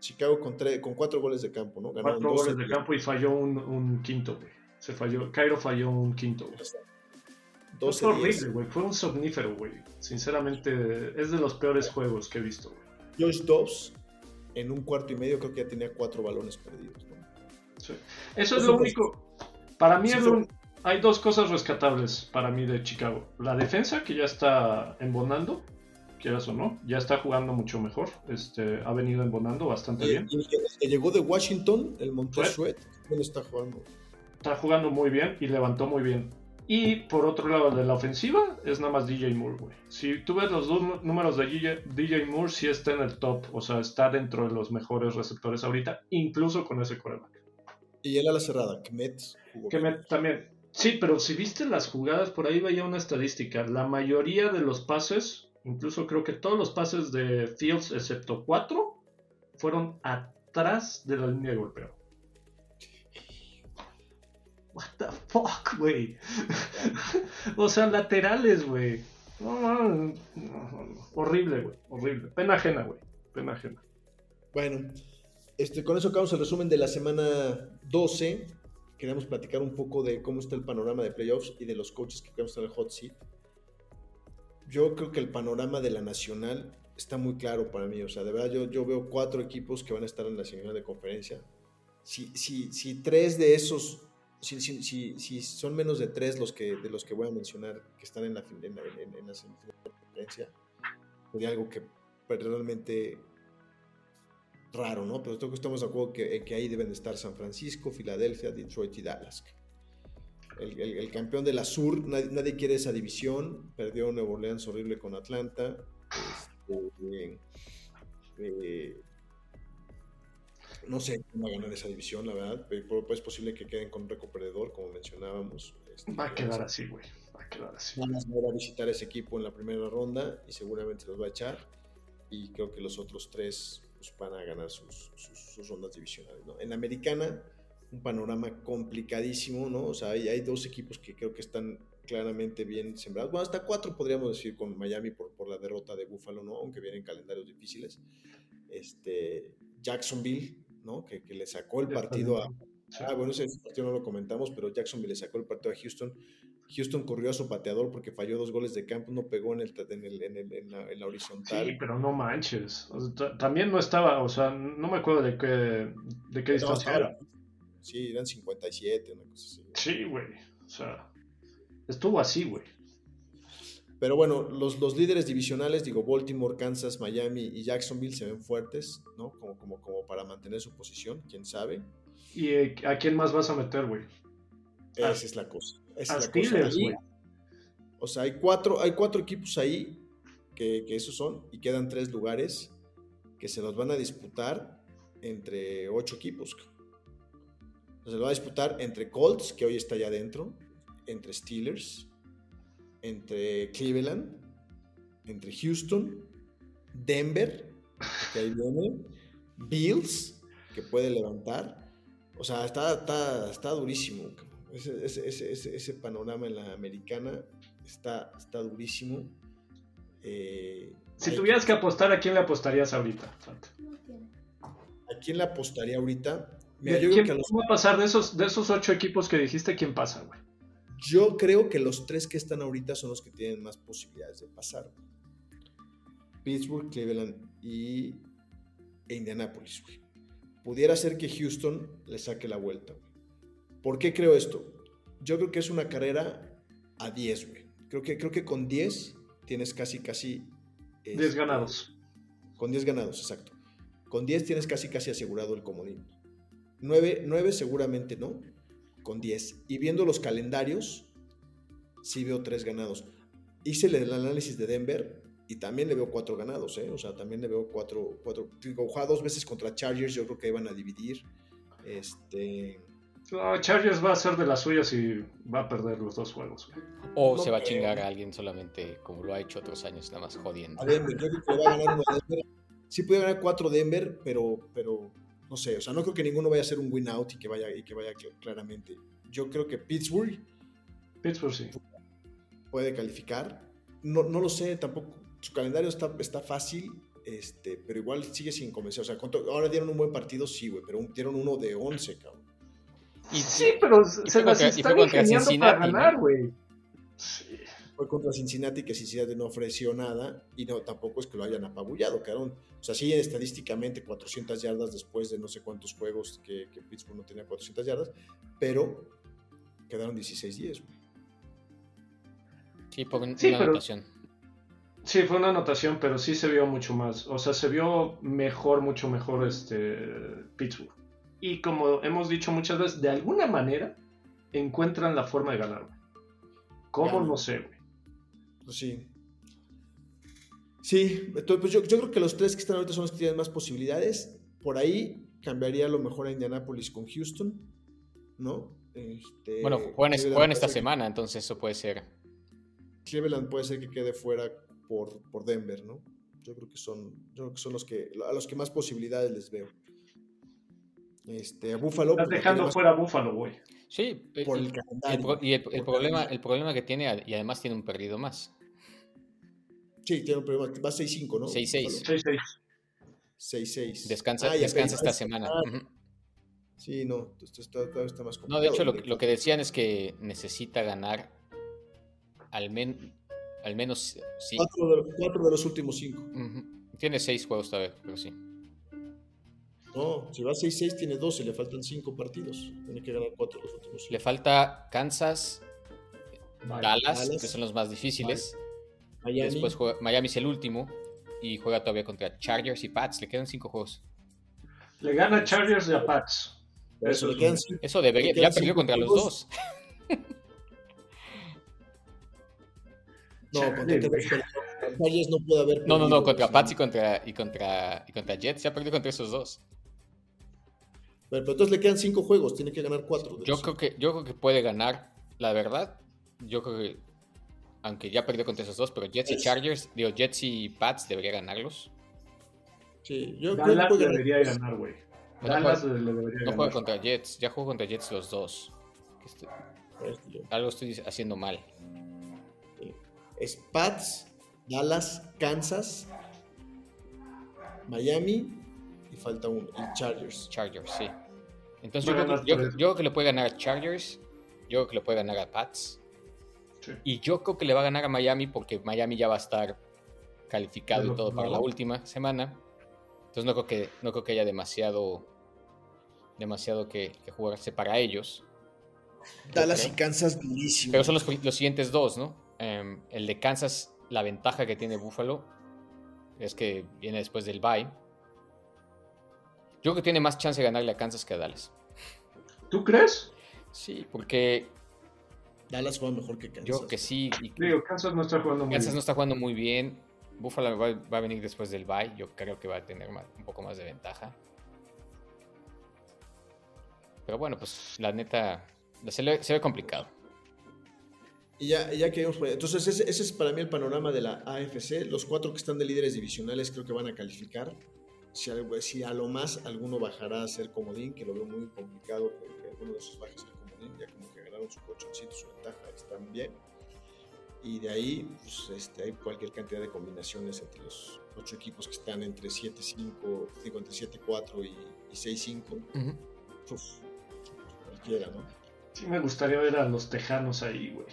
Chicago con, tre- con cuatro goles de campo, ¿no? Ganaron
Cuatro
12
goles de campo y falló un, un quinto, güey. Se falló. Cairo falló un quinto, güey.
12
Fue horrible, güey. Fue un somnífero, güey. Sinceramente, es de los peores juegos que he visto, güey.
Josh Dobbs, en un cuarto y medio, creo que ya tenía cuatro balones perdidos, ¿no?
Sí. Eso es lo único. Para mí
Sí
es lo hay dos cosas rescatables para mí de Chicago. La defensa, que ya está embonando, quieras o no, ya está jugando mucho mejor. Este, ha venido embonando bastante
Y,
bien.
y el que- llegó de Washington, el Sweat, también está jugando.
Está jugando muy bien y levantó muy bien. Y por otro lado de la ofensiva es nada más DJ Moore, güey. Si tú ves los dos nú- números de DJ, DJ Moore, sí está en el top. O sea, está dentro de los mejores receptores ahorita, incluso con ese coreback.
Y él a la cerrada, Kmet jugó.
Que me, también. Sí, pero si viste las jugadas, por ahí veía una estadística. La mayoría de los pases, incluso creo que todos los pases de Fields, excepto cuatro, fueron atrás de la línea de golpeo. What the fuck, güey. <laughs> o sea, laterales, güey. No, no, no, horrible, güey. Horrible. Pena ajena, güey. Pena ajena.
Bueno, este, con eso acabamos el resumen de la semana 12. Queríamos platicar un poco de cómo está el panorama de playoffs y de los coaches que queremos en el hot seat. Yo creo que el panorama de la nacional está muy claro para mí. O sea, de verdad, yo, yo veo cuatro equipos que van a estar en la semifinal de conferencia. Si, si, si tres de esos, si, si, si, son menos de tres los que, de los que voy a mencionar que están en la, en semifinal de conferencia, sería algo que pues, realmente raro, ¿no? Pero creo que estamos de acuerdo que, en que ahí deben de estar San Francisco, Filadelfia, Detroit y Dallas. El, el- el campeón de la Sur, nadie, nadie quiere esa división, perdió Nuevo Orleans horrible con Atlanta. Este, eh, no sé quién va a ganar esa división, la verdad, pero es posible que queden con un récord perdedor, como mencionábamos. Este,
Va a quedar así, güey. Va a quedar así.
Dallas va a ir a visitar ese equipo en la primera ronda y seguramente los va a echar. Y creo que los otros tres pues, van a ganar sus, sus, sus rondas divisionales. ¿no? En la americana, un panorama complicadísimo, ¿no? O sea, hay, hay dos equipos que creo que están claramente bien sembrados. Bueno, hasta cuatro podríamos decir con Miami por, por la derrota de Buffalo, ¿no? Aunque vienen calendarios difíciles. Este, Jacksonville, ¿no? Que, que le sacó el partido a. Ah, bueno, ese partido no lo comentamos, pero Jacksonville le sacó el partido a Houston. Houston corrió a su pateador porque falló dos goles de campo, no pegó en, el, en, el, en, el, en, la, en la, horizontal.
Sí, pero no manches. O sea, también no estaba, o sea, no me acuerdo de qué, de qué distancia era.
Sí, eran 57, una cosa así.
Sí, güey. O sea, estuvo así, güey.
Pero bueno, los, los, líderes divisionales, digo, Baltimore, Kansas, Miami y Jacksonville se ven fuertes, ¿no? Como, como, como para mantener su posición, quién sabe.
¿Y eh, a quién más vas a meter, güey?
Esa es la cosa. Esa
a
es la
Steelers, güey.
O sea, hay cuatro, hay cuatro equipos ahí que, que, esos son y quedan tres lugares que se los van a disputar entre ocho equipos. Se los va a disputar entre Colts, que hoy está allá adentro, entre Steelers, entre Cleveland, entre Houston, Denver, que ahí viene, Bills, que puede levantar. O sea, está, está, está durísimo. Ese, ese, ese, ese, panorama en la americana está, está durísimo. Eh,
si tuvieras que... que apostar, ¿a quién le apostarías ahorita?
¿A quién le apostaría ahorita? Mira,
yo ¿Quién, creo que los... va a pasar de esos, de esos ocho equipos que dijiste? ¿Quién pasa, güey?
Yo creo que los tres que están ahorita son los que tienen más posibilidades de pasar. Pittsburgh, Cleveland y e Indianapolis. Güey. Pudiera ser que Houston le saque la vuelta. Güey. ¿Por qué creo esto? Yo creo que es una carrera a 10, güey. Creo que, creo que con 10 tienes casi, casi...
10 este, ganados.
Con 10 ganados, exacto. Con 10 tienes casi, casi asegurado el comodín. 9, 9 seguramente no, con 10. Y viendo los calendarios, sí veo 3 ganados. Hice el análisis de Denver y también le veo 4 ganados, ¿eh? O sea, también le veo 4... Cuatro, digo, juega dos veces contra Chargers, yo creo que iban a dividir. Este...
No, Chargers va a ser de las suyas y va a perder los dos juegos.
O no se va a chingar a alguien solamente como lo ha hecho otros años, nada más jodiendo.
A Denver, yo creo que va a ganar uno a Denver. Sí puede ganar 4 Denver, pero, pero no sé, o sea, no creo que ninguno vaya a ser un win out y que vaya, y que vaya claramente. Yo creo que Pittsburgh.
Pittsburgh sí.
Puede calificar. No, no lo sé, tampoco. Su calendario está, está fácil, este, pero igual sigue sin convencer. O sea, ahora dieron un buen partido, sí, güey, pero dieron uno de 11, cabrón.
Y, sí, pero se las están ingeniando para ganar, güey.
Sí. Fue contra Cincinnati que Cincinnati no ofreció nada y no tampoco es que lo hayan apabullado. Quedaron, o sea, sí estadísticamente 400 yardas después de no sé cuántos juegos que, que Pittsburgh no tenía 400 yardas, pero quedaron 16-10, güey.
Sí, por una
Sí, pero-
anotación.
Sí, fue una anotación, pero sí se vio mucho más. O sea, se vio mejor, mucho mejor este Pittsburgh. Y como hemos dicho muchas veces, de alguna manera encuentran la forma de ganar. güey. ¿Cómo? No sé, güey.
Pues sí. Sí, entonces, pues yo, yo creo que los tres que están ahorita son los que tienen más posibilidades. Por ahí cambiaría a lo mejor a Indianapolis con Houston, ¿no? Este,
Bueno, juegan, juegan esta
que-
semana, entonces eso puede ser.
Cleveland puede ser que quede fuera por, por Denver, ¿no? Yo creo que son, yo creo que son los que a los que más posibilidades les veo. Este, a Buffalo
Estás dejando
tiene más
fuera a Búfalo, güey.
Sí,
por
el-
el
el
calendario.
pro- y el, el problema, el problema que tiene, y además tiene un perdido más.
Sí, tiene un problema. Va 6-5, ¿no?
6-6.
Buffalo.
6-6.
6-6.
Descansa,
Ah,
descansa esta semana.
Ah. Sí, no, esto está, está, está más complicado.
No, de hecho, lo, que- lo que decían es que necesita ganar al, men- al menos sí.
Cuatro de, los, cuatro de los últimos cinco.
Ujú. Tiene seis juegos todavía, pero sí.
No, si va 6-6 tiene 12, le faltan 5 partidos. Tiene que ganar 4 de los últimos
Le
5.
falta Kansas,
Vale.
Dallas,
Dallas.
que son los más difíciles.
Miami,
Después juega, Miami es el último y juega todavía contra Chargers y Pats. Le quedan cinco juegos.
Le gana Chargers y a Pats.
eso
eso
le
es.
Eso debería,
Le quedan
ya perdió
cinco
contra los dos. <laughs>
No, contra. Chargers no puede haber.
No, no, no, contra. Pats y contra, y contra, y contra Jets. Ya perdió contra esos dos.
Pero, pero entonces le quedan 5 juegos, tiene que ganar 4.
Yo creo que, yo creo que puede ganar, la verdad. Yo creo que, aunque ya perdió contra esos dos, pero Jets y Chargers, digo, Jets y Pats debería ganarlos.
Sí, yo creo que
Dallas
puede ganar.
debería de ganar, güey.
Bueno,
Dallas
juega-
le, le debería
No
ganar.
juega contra Jets, ya jugó contra Jets los dos. Que estoy-
Este,
algo estoy haciendo mal.
Es Pats, Dallas, Kansas, Miami y falta uno. Y Chargers.
Chargers, sí. Entonces yo creo, que, yo,
por
yo
eso.
creo que le puede ganar a Chargers. Yo creo que le puede ganar a Pats. Y yo creo que le va a ganar a Miami porque Miami ya va a estar calificado y todo para la última semana. Entonces no creo que, no creo que haya demasiado, demasiado que, jugarse para ellos.
Dallas y Kansas durísimo.
Pero son los, los siguientes dos, ¿no? Em, el de Kansas, la ventaja que tiene Buffalo es que viene después del bye. Yo creo que tiene más chance de ganarle a Kansas que a Dallas.
¿Tú crees?
Sí, porque
Dallas juega mejor que Kansas.
Yo creo que sí.
Digo, Kansas no está jugando muy
Kansas
bien.
no está jugando muy bien. Buffalo va, va, a venir después del bye. Yo creo que va a tener más, un poco más de ventaja. Pero bueno, pues la neta se, le, se ve complicado.
Y ya, ya que Entonces, ese, ese, es para mí el panorama de la AFC. Los cuatro que están de líderes divisionales creo que van a calificar. Si, si a lo más alguno bajará a ser comodín, que lo veo muy complicado que alguno de esos baje a ser comodín, ya como que ganaron su colchoncito, su ventaja, están bien. Y de ahí, pues, este, hay cualquier cantidad de combinaciones entre los ocho equipos que están entre 7-5, digo, entre 7-4 y, y 6-5. Uh -huh. Uf, cualquiera, ¿no?
Sí, me gustaría ver a los tejanos ahí, güey.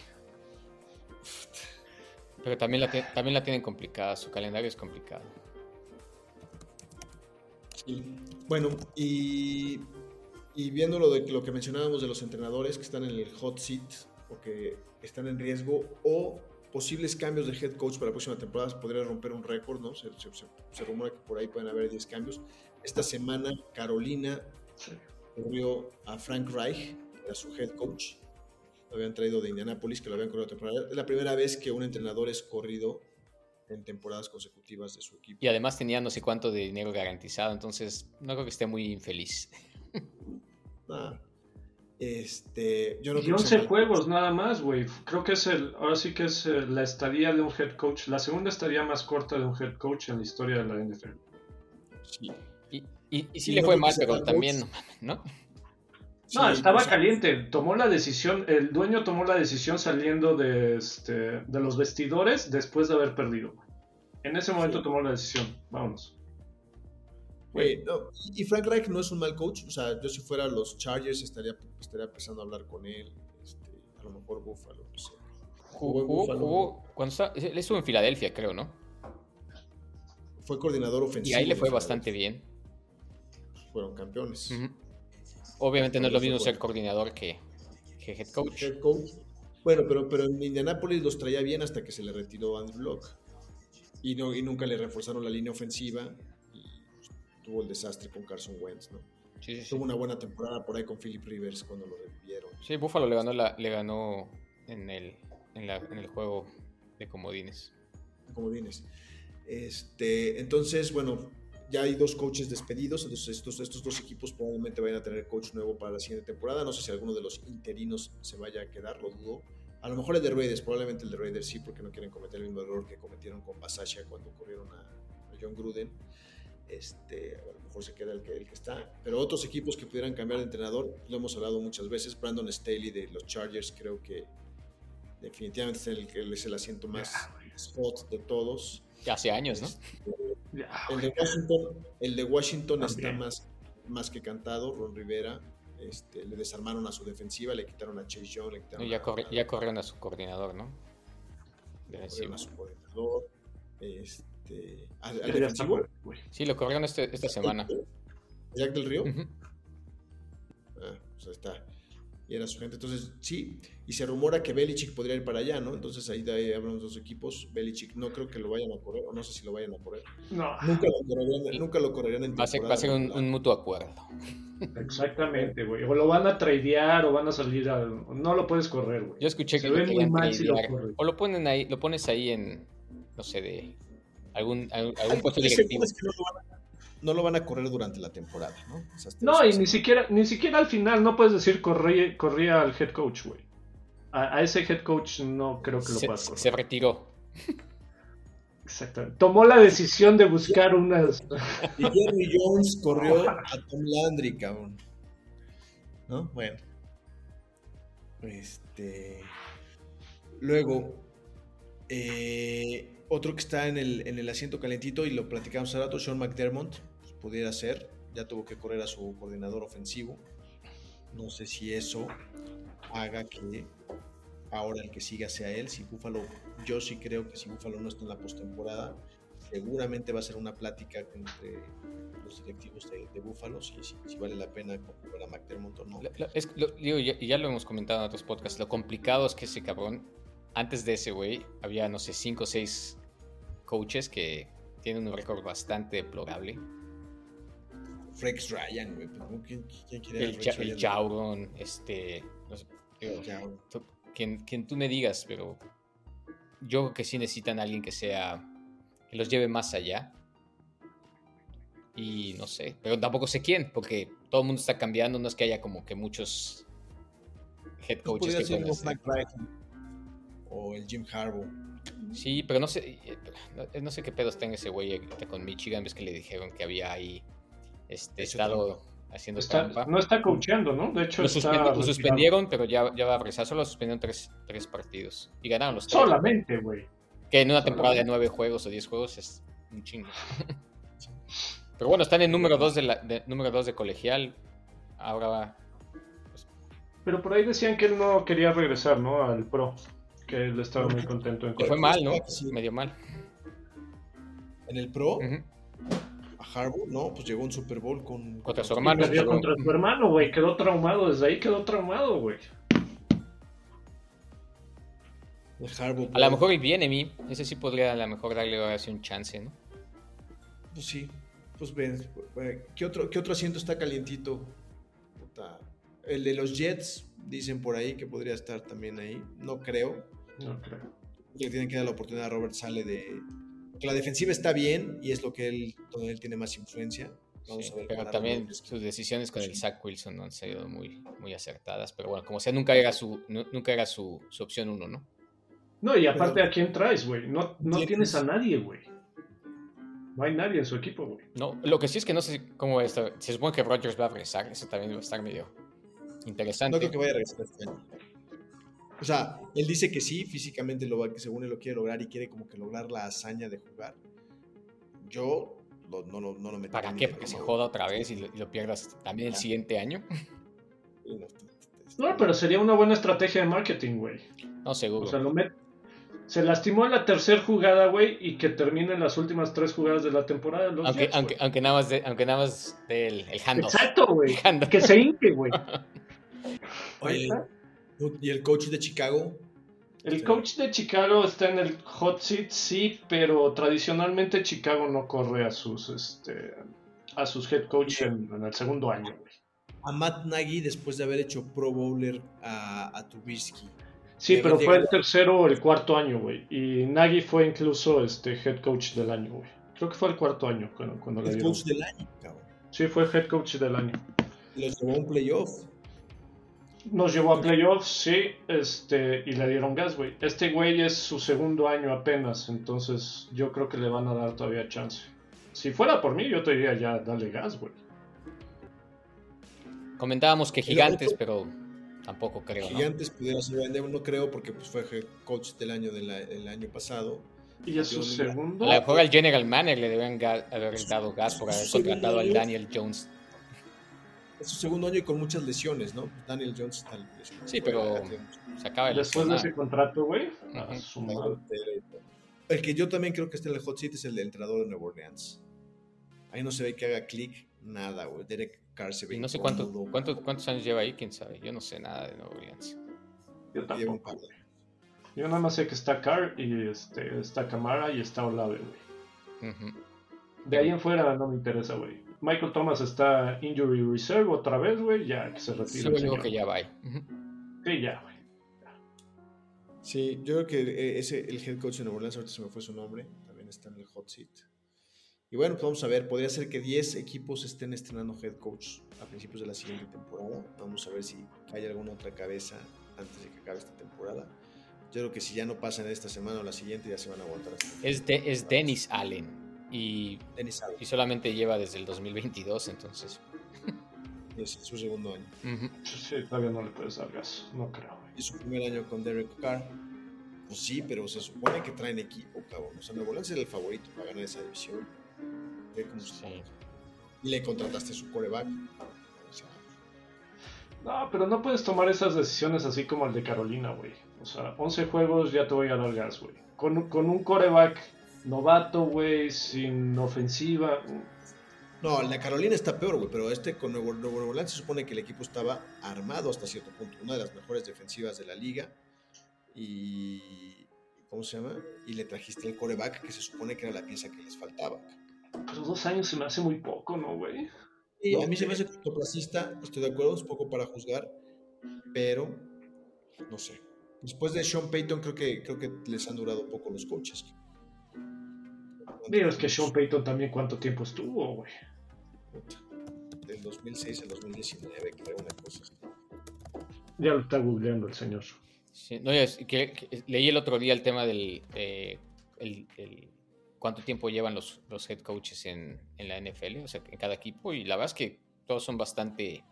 Pero también la, también la tienen complicada, su calendario es complicado.
Sí. Bueno, y, y viendo lo, de, lo que mencionábamos de los entrenadores que están en el hot seat o que están en riesgo o posibles cambios de head coach para la próxima temporada, podría romper un récord, ¿no? Se, se, se, rumora que por ahí pueden haber 10 cambios. Esta semana Carolina corrió a Frank Reich, era su head coach, lo habían traído de Indianapolis, que lo habían corrido temporada. Es la primera vez que un entrenador es corrido en temporadas consecutivas de su equipo.
Y además tenía no sé cuánto de dinero garantizado, entonces no creo que esté muy infeliz. <laughs>
Ah, este, yo no
y 11 juegos nada más, güey. Creo que es el, ahora sí que es el, la estadía de un head coach, la segunda estadía más corta de un head coach en la historia de la NFL.
Sí. Y, y, y sí y le no fue mal, pero también, ¿no?
Sí, no, estaba pues, caliente. Tomó la decisión, el dueño tomó la decisión saliendo de, este, de los vestidores después de haber perdido. En ese momento sí. tomó la decisión. Vámonos.
Wey, no, y Frank Reich no es un mal coach. O sea, yo si fuera los Chargers estaría, estaría empezando a hablar con él. Este, a lo mejor Buffalo, no sé.
Jugó, jugó, jugó cuando está, él estuvo en Filadelfia, creo, ¿no?
Fue coordinador ofensivo.
Y ahí le fue bastante bien.
Fueron campeones.
Uh -huh. Obviamente no es lo mismo ser coordinador que, que head coach.
Head coach. Bueno, pero, pero en Indianapolis los traía bien hasta que se le retiró Andrew Locke. Y, no, y nunca le reforzaron la línea ofensiva. Y tuvo el desastre con Carson Wentz, ¿no?
Sí, sí,
tuvo una buena temporada por ahí con Philip Rivers cuando lo revivieron.
Sí, Buffalo le ganó, la, le ganó en, el, en, la, en el juego de comodines.
Comodines. Este, entonces, bueno, ya hay dos coaches despedidos, entonces estos, estos dos equipos probablemente vayan a tener coach nuevo para la siguiente temporada. No sé si alguno de los interinos se vaya a quedar, lo dudo. A lo mejor el de Raiders, probablemente el de Raiders sí, porque no quieren cometer el mismo error que cometieron con Basasha cuando corrieron a, a John Gruden. Este, a lo mejor se queda el que, el que está. Pero otros equipos que pudieran cambiar de entrenador, lo hemos hablado muchas veces. Brandon Staley de los Chargers, creo que definitivamente es el que es el asiento más hot de todos.
Hace años, ¿no?
El de Washington, el de Washington está más, más que cantado, Ron Rivera. Este, le desarmaron a su defensiva, le quitaron a Chase Young, le quitaron
no, ya,
a,
corri ya, corrieron a su coordinador, ¿no?
Corrieron a su coordinador. Este, ¿Al, al defensivo?
Sí, lo corrieron este, esta semana.
¿Jack del Río? Uh -huh. ah, pues ahí está. Y era su gente. Entonces, sí. Y se rumora que Belichick podría ir para allá, ¿no? Entonces ahí de ahí hablamos dos equipos. Belichick no creo que lo vayan a correr, o no sé si lo vayan a correr.
No.
Nunca lo correrían, nunca lo correrían en
va a ser, va a ser un, un, mutuo acuerdo.
Exactamente, güey. O lo van a tradear o van a salir a... No lo puedes correr, güey.
Yo escuché
Se
que lo querían
mal si lo
o lo ponen ahí, lo pones ahí en, no sé, de algún, algún, algún puesto directivo.
es que no, lo van a, no lo van a correr durante la temporada, ¿no? O sea, hasta
No, y ni siquiera, ni siquiera al final no puedes decir corría, corría al head coach, güey. A, a ese head coach no creo que lo
Se,
puedas correr.
se retiró.
Exactamente. Tomó la decisión de buscar unas.
Y Jerry Jones corrió <laughs> a Tom Landry, cabrón. ¿No? Bueno. Este. Luego, eh, otro que está en el, en el asiento calentito y lo platicamos hace rato, Sean McDermott, pudiera ser. Ya tuvo que correr a su coordinador ofensivo. No sé si eso haga que ahora el que siga sea él. Si Buffalo, yo sí creo que si Buffalo no está en la postemporada, seguramente va a ser una plática entre los directivos de, de Buffalo si, si, si, vale la pena comprar a McDermott o no.
Es, lo, digo, ya, ya, lo hemos comentado en otros podcasts, lo complicado es que ese cabrón, antes de ese güey, había, no sé, cinco o seis coaches que tienen un récord bastante deplorable.
Frex Ryan, güey. ¿Quién, quién quiere
el, el Jauron, este. No sé, digo, tú, quien, quien, tú me digas, pero yo creo que sí necesitan a alguien que sea. que los lleve más allá. Y no sé, pero tampoco sé quién, porque todo el mundo está cambiando. No es que haya como que muchos head coaches que
ser o el Jim Harbaugh.
Sí, pero no sé, no sé qué pedos tenga ese güey con Michigan. Ves que le dijeron que había ahí este, estado haciendo
está,
trampa.
No está coacheando, ¿no? De hecho,
lo, suspendi lo suspendieron, pero ya, ya va a regresar. Solo suspendieron tres, tres partidos. Y ganaron los tres.
Solamente, güey.
Que en una temporada de nueve juegos o diez juegos es un chingo. pero bueno, están en número dos de, la, de, número dos de colegial. Ahora va.
Pues... Pero por ahí decían que él no quería regresar, ¿no? Al pro. Que él estaba muy contento en
Le fue mal, ¿no? Sí. Medio mal.
¿En el pro? Uh -huh. Harbaugh, no, pues llegó un Super Bowl con.
Contra su hermano.
Perdió contra su hermano, güey. Quedó traumado. Desde ahí quedó traumado, güey.
Harbaugh,
a lo mejor y viene mí. Ese sí podría a lo mejor darle así un chance, ¿no?
Pues sí. Pues ven. ¿Qué otro, qué otro asiento está calientito? Puta. El de los Jets, dicen por ahí que podría estar también ahí. No creo.
No creo.
Le tienen que dar la oportunidad a Robert Sale de, la defensiva está bien y es lo que él, donde él tiene más influencia. Vamos
sí,
a ver
pero también sus decisiones con sí. el Zach Wilson no han sido muy, muy acertadas. Pero bueno, como sea, nunca era su, nunca era su, su opción uno, ¿no?
No, y aparte, pero, ¿a quién traes, güey? No, no tienes a nadie, güey. No hay nadie en su equipo, güey.
No, lo que sí es que no sé cómo esto. Se supone que Rodgers va a regresar. Eso también va a estar medio interesante.
No creo que vaya a regresar este año. O sea, él dice que sí, físicamente lo va, que según él lo quiere lograr y quiere como que lograr la hazaña de jugar. Yo no, no, no, no lo meto.
¿Para qué? Porque se joda otra vez y lo, y lo pierdas también el
Ah.
siguiente año. <laughs>
No, pero sería una buena estrategia de marketing, güey.
No, seguro.
O sea, lo met... Se lastimó en la tercera jugada, güey, y que termine en las últimas tres jugadas de la temporada. Los
aunque,
Jets,
aunque, aunque, nada más de, aunque nada más del el handoff.
Exacto, güey. Que se hinque, güey. <laughs>
Oye, ¿y el coach de Chicago?
El coach de Chicago está en el hot seat, sí, pero tradicionalmente Chicago no corre a sus este a sus head coach en, en el segundo año, güey.
A Matt Nagy después de haber hecho Pro Bowler a, a Trubisky.
Sí, pero fue el tercero o el cuarto año, güey. Y Nagy fue incluso este head coach del año, güey. Creo que fue el cuarto año cuando, cuando le
head
dieron.
coach del año, cabrón.
Sí, fue head coach del año.
Los llevó un playoff.
Nos llevó a playoffs, sí, este, y le dieron gas, güey. Este güey es su segundo año apenas, entonces yo creo que le van a dar todavía chance. Si fuera por mí, yo te diría ya, dale gas, güey.
Comentábamos que gigantes, pero tampoco creo.
Gigantes ¿no? pudiera ser no creo, porque pues, fue coach del año del el año pasado.
¿Y a su segundo?
A lo mejor al general manager le deben haber dado gas por haber contratado al Daniel Jones.
Es su segundo año y con muchas lesiones, ¿no? Daniel Jones está
lesionado. Sí, pero se acaba de
Después de ese contrato, güey. Uh -huh.
El que yo también creo que está en el hot seat es el del entrenador de Nueva Orleans. Ahí no se ve que haga clic nada, güey. Derek Carr se ve
y no sé cuánto, cuánto, cuántos años lleva ahí, quién sabe. Yo no sé nada de Nueva Orleans.
Yo tampoco. Yo nada más sé que está Carr y este, está Camara y está Olave, güey. Uh -huh. De ahí en fuera no me interesa, güey. Michael Thomas está injury reserve otra vez, güey, ya que se retira.
Sí, yo que ya va. Uh
-huh. Sí, ya, güey.
Sí, yo creo que ese, el head coach de Nueva Orleans, ahorita se me fue su nombre, también está en el hot seat. Y bueno, pues vamos a ver, podría ser que 10 equipos estén estrenando head coach a principios de la siguiente temporada. Vamos a ver si hay alguna otra cabeza antes de que acabe esta temporada. Yo creo que si ya no pasa en esta semana o la siguiente, ya se van a aguantar. Hasta
es, de, es Dennis Allen. Y, y solamente lleva desde el 2022, entonces.
Es su segundo año.
Uh -huh. Sí, todavía no le puedes dar gas, no creo.
Y su primer año con Derek Carr. Pues sí, pero se supone que traen equipo, cabrón. O sea, Nuevo Orleans era el favorito para ganar esa división. Ve cómo sí. Y le contrataste su coreback. O sea,
no, pero no puedes tomar esas decisiones así como el de Carolina, güey. O sea, 11 juegos ya te voy a dar gas, güey. Con, con un coreback novato, güey, sin ofensiva.
No, la Carolina está peor, güey, pero este con Nuevo, Nuevo Orleans se supone que el equipo estaba armado hasta cierto punto. Una de las mejores defensivas de la liga. Y. ¿Cómo se llama? Y le trajiste el coreback que se supone que era la pieza que les faltaba.
Pero dos años se me hace muy poco, ¿no, güey?
Y a mí se me hace cortoplacista, estoy de acuerdo, es poco para juzgar, pero no sé. Después de Sean Payton creo que, creo que les han durado poco los coaches.
Digo, es que Sean Payton también cuánto tiempo estuvo, güey.
Del 2006 al 2019, creo una cosa así.
Ya lo está googleando el señor.
Sí, no, es que, que leí el otro día el tema del eh, el, el cuánto tiempo llevan los, los head coaches en, en, la NFL, o sea, en cada equipo, y la verdad es que todos son bastante...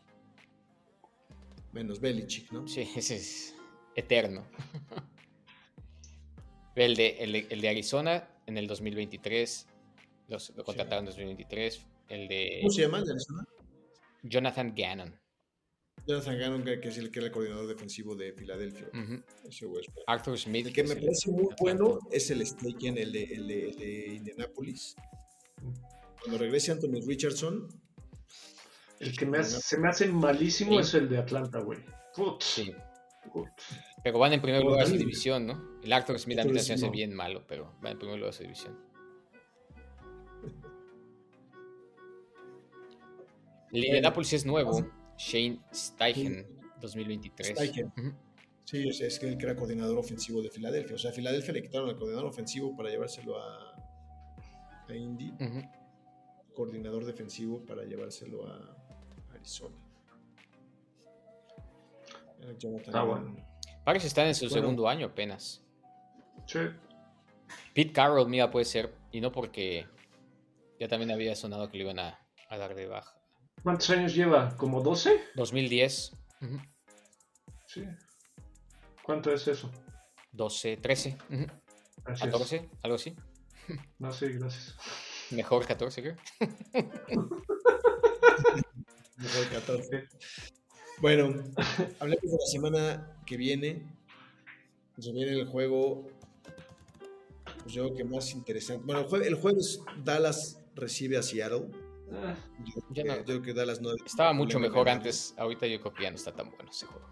Menos Belichick, ¿no?
Sí, ese es eterno. <laughs> el, de, el, de, el, de, Arizona en el 2023, los, lo contrataron en 2023. El de...
¿Cómo se llama de?
Jonathan Gannon.
Jonathan Gannon, que es el que era el coordinador defensivo de Filadelfia.
Uh -huh.
Ese güey.
Arthur Smith.
El que me parece muy bueno es el Staken, el de, el de, el de Indianapolis. Cuando regrese Anthony Richardson.
El que me hace, se me hace malísimo sí. es el de Atlanta, güey.
Sí. Put. Pero van en primer lugar a su división, ¿no? El Arthur Smith a mí se hace bien malo, pero va en primer lugar a su división. Indianapolis es nuevo. Shane Steichen, 2023.
Steichen. Uh -huh. Sí, es, es, que él era coordinador ofensivo de Filadelfia. O sea, a Filadelfia le quitaron al coordinador ofensivo para llevárselo a, a Indy. Uh -huh. Coordinador defensivo para llevárselo a Arizona.
Está bueno.
Parece estar en su bueno. segundo año apenas.
Sí.
Pete Carroll, mira, puede ser. Y no porque ya también había sonado que le iban a, a dar de baja.
¿Cuántos años lleva? ¿Como 12?
2010. Uh
-huh. Sí. ¿Cuánto es eso?
12, 13. Uh -huh. 14, algo así.
No, sí, gracias.
Mejor 14, creo. <laughs>
Mejor 14. Bueno, hablemos de la semana que viene. Se viene el juego, pues yo creo que más interesante. Bueno, el, jue el jueves Dallas recibe a Seattle.
Ah,
yo, ya no. yo, creo que Dallas no.
Estaba mucho mejor antes. Ahorita yo creo que ya no está tan bueno ese juego.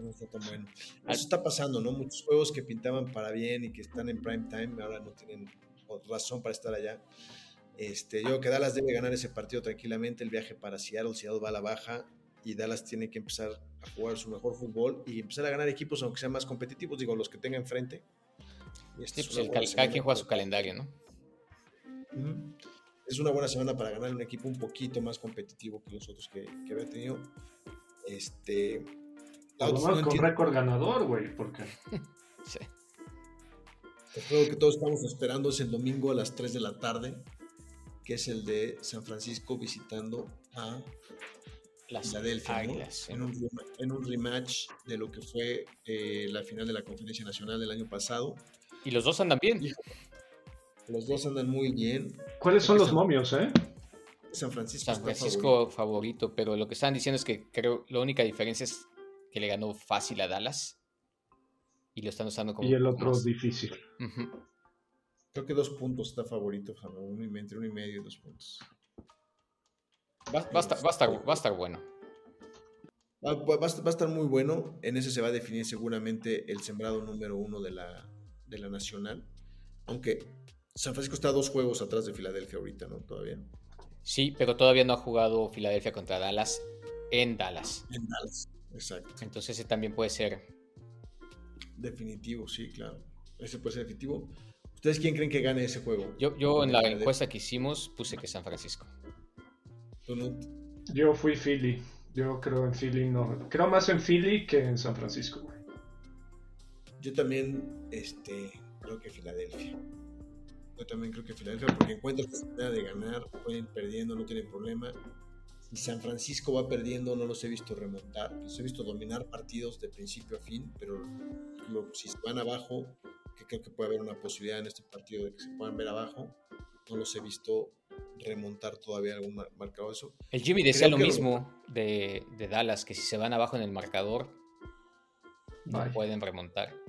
No está tan bueno. Eso está pasando, ¿no? Muchos juegos que pintaban para bien y que están en prime time ahora no tienen razón para estar allá. Este, yo creo que Dallas debe ganar ese partido tranquilamente. El viaje para Seattle, Seattle va a la baja y Dallas tiene que empezar a jugar su mejor fútbol y empezar a ganar equipos aunque sean más competitivos, digo, los que tenga enfrente.
Y este sí, pues el cada quien juega su calendario, ¿no?
Es una buena semana para ganar un equipo un poquito más competitivo que los otros que, que había tenido. Este.
La no con entiendo. récord ganador, güey, porque. <laughs>
sí.
El juego que todos estamos esperando es el domingo a las 3 de la tarde, que es el de San Francisco visitando a
las
Filadelfia,
Águilas,
¿no? en, un, en, un, rematch de lo que fue eh, la final de la Conferencia Nacional del año pasado.
Y los dos andan bien.
Los dos andan muy bien.
¿Cuáles son los momios, eh?
San Francisco.
San Francisco favorito. favorito. pero lo que están diciendo es que creo la única diferencia es que le ganó fácil a Dallas y lo están usando como.
Y el otro más. difícil.
Uh -huh.
Creo que dos puntos está favorito, uno y, entre uno y medio y dos puntos.
Va, va, a estar, va, a estar, va, a estar, bueno.
Va, va, a estar muy bueno. En ese se va a definir seguramente el sembrado número uno de la, de la nacional. Aunque San Francisco está dos juegos atrás de Filadelfia ahorita, ¿no? Todavía.
Sí, pero todavía no ha jugado Filadelfia contra Dallas en Dallas.
En Dallas, exacto.
Entonces ese también puede ser.
Definitivo, sí, claro. Ese puede ser definitivo. ¿Ustedes quién creen que gane ese juego?
Yo, yo en la encuesta que hicimos puse que San Francisco.
Yo fui Philly. Yo creo en Philly, no. Creo más en Philly que en San Francisco, güey.
Yo también, este, creo que Filadelfia. Yo también creo que Filadelfia, porque encuentra posibilidad de ganar, pueden perdiendo, no tienen problema. Si San Francisco va perdiendo, no los he visto remontar. Los he visto dominar partidos de principio a fin, pero lo, si se van abajo, que creo que puede haber una posibilidad en este partido de que se puedan ver abajo, no los he visto remontar todavía algún marcador eso.
El Jimmy decía Creo lo mismo de, de, Dallas, que si se van abajo en el marcador, no pueden remontar.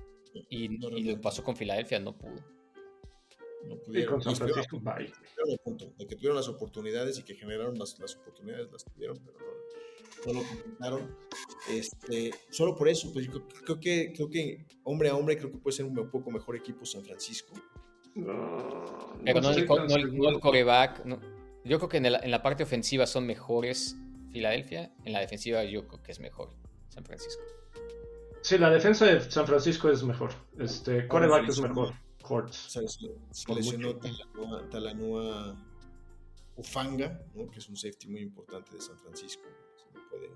Y,
No,
y lo pasó con Filadelfia, no pudo.
No
Y
pudieron.
con San
Y
Francisco, bye.
de que tuvieron las oportunidades y que generaron las, las oportunidades, las tuvieron, pero no, no lo completaron. Este, solo por eso, pues yo creo, creo que, creo que hombre a hombre, creo que puede ser un poco mejor equipo San Francisco.
No,
Pero no, el, no el- no el coreback. no. Yo creo que en la, en la parte ofensiva son mejores Filadelfia. En la defensiva yo creo que es mejor San Francisco.
Sí, la defensa de San Francisco es mejor. Este, coreback es mejor. Hortz.
O sea, se, se
Por
lesionó
mucho.
Talanoa, Talanoa Ufanga, ¿no? que es un safety muy importante de San Francisco. Se me puede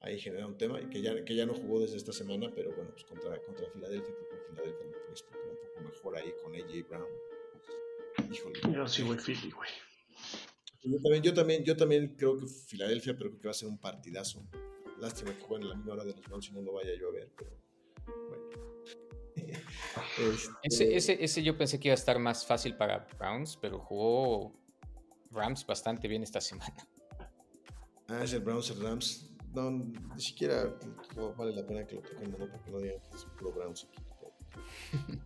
ahí generar un tema y que ya, que ya no jugó desde esta semana, pero bueno, pues contra, contra Filadelfia, creo que Filadelfia puede explicar un poco mejor ahí con AJ Brown. Híjole.
Yo sí voy Philly, güey.
Yo también, yo también, yo también creo que Filadelfia, pero creo que va a ser un partidazo. Lástima que jueguen a la misma hora de los Browns y no lo vaya yo a ver, pero bueno. <laughs> Este,
Ese, ese, ese yo pensé que iba a estar más fácil para Browns, pero jugó Rams bastante bien esta semana.
Ah, es el Browns, el Rams. No, ni siquiera vale la pena que lo toquen, ¿no? Porque no digan que es puro Browns aquí.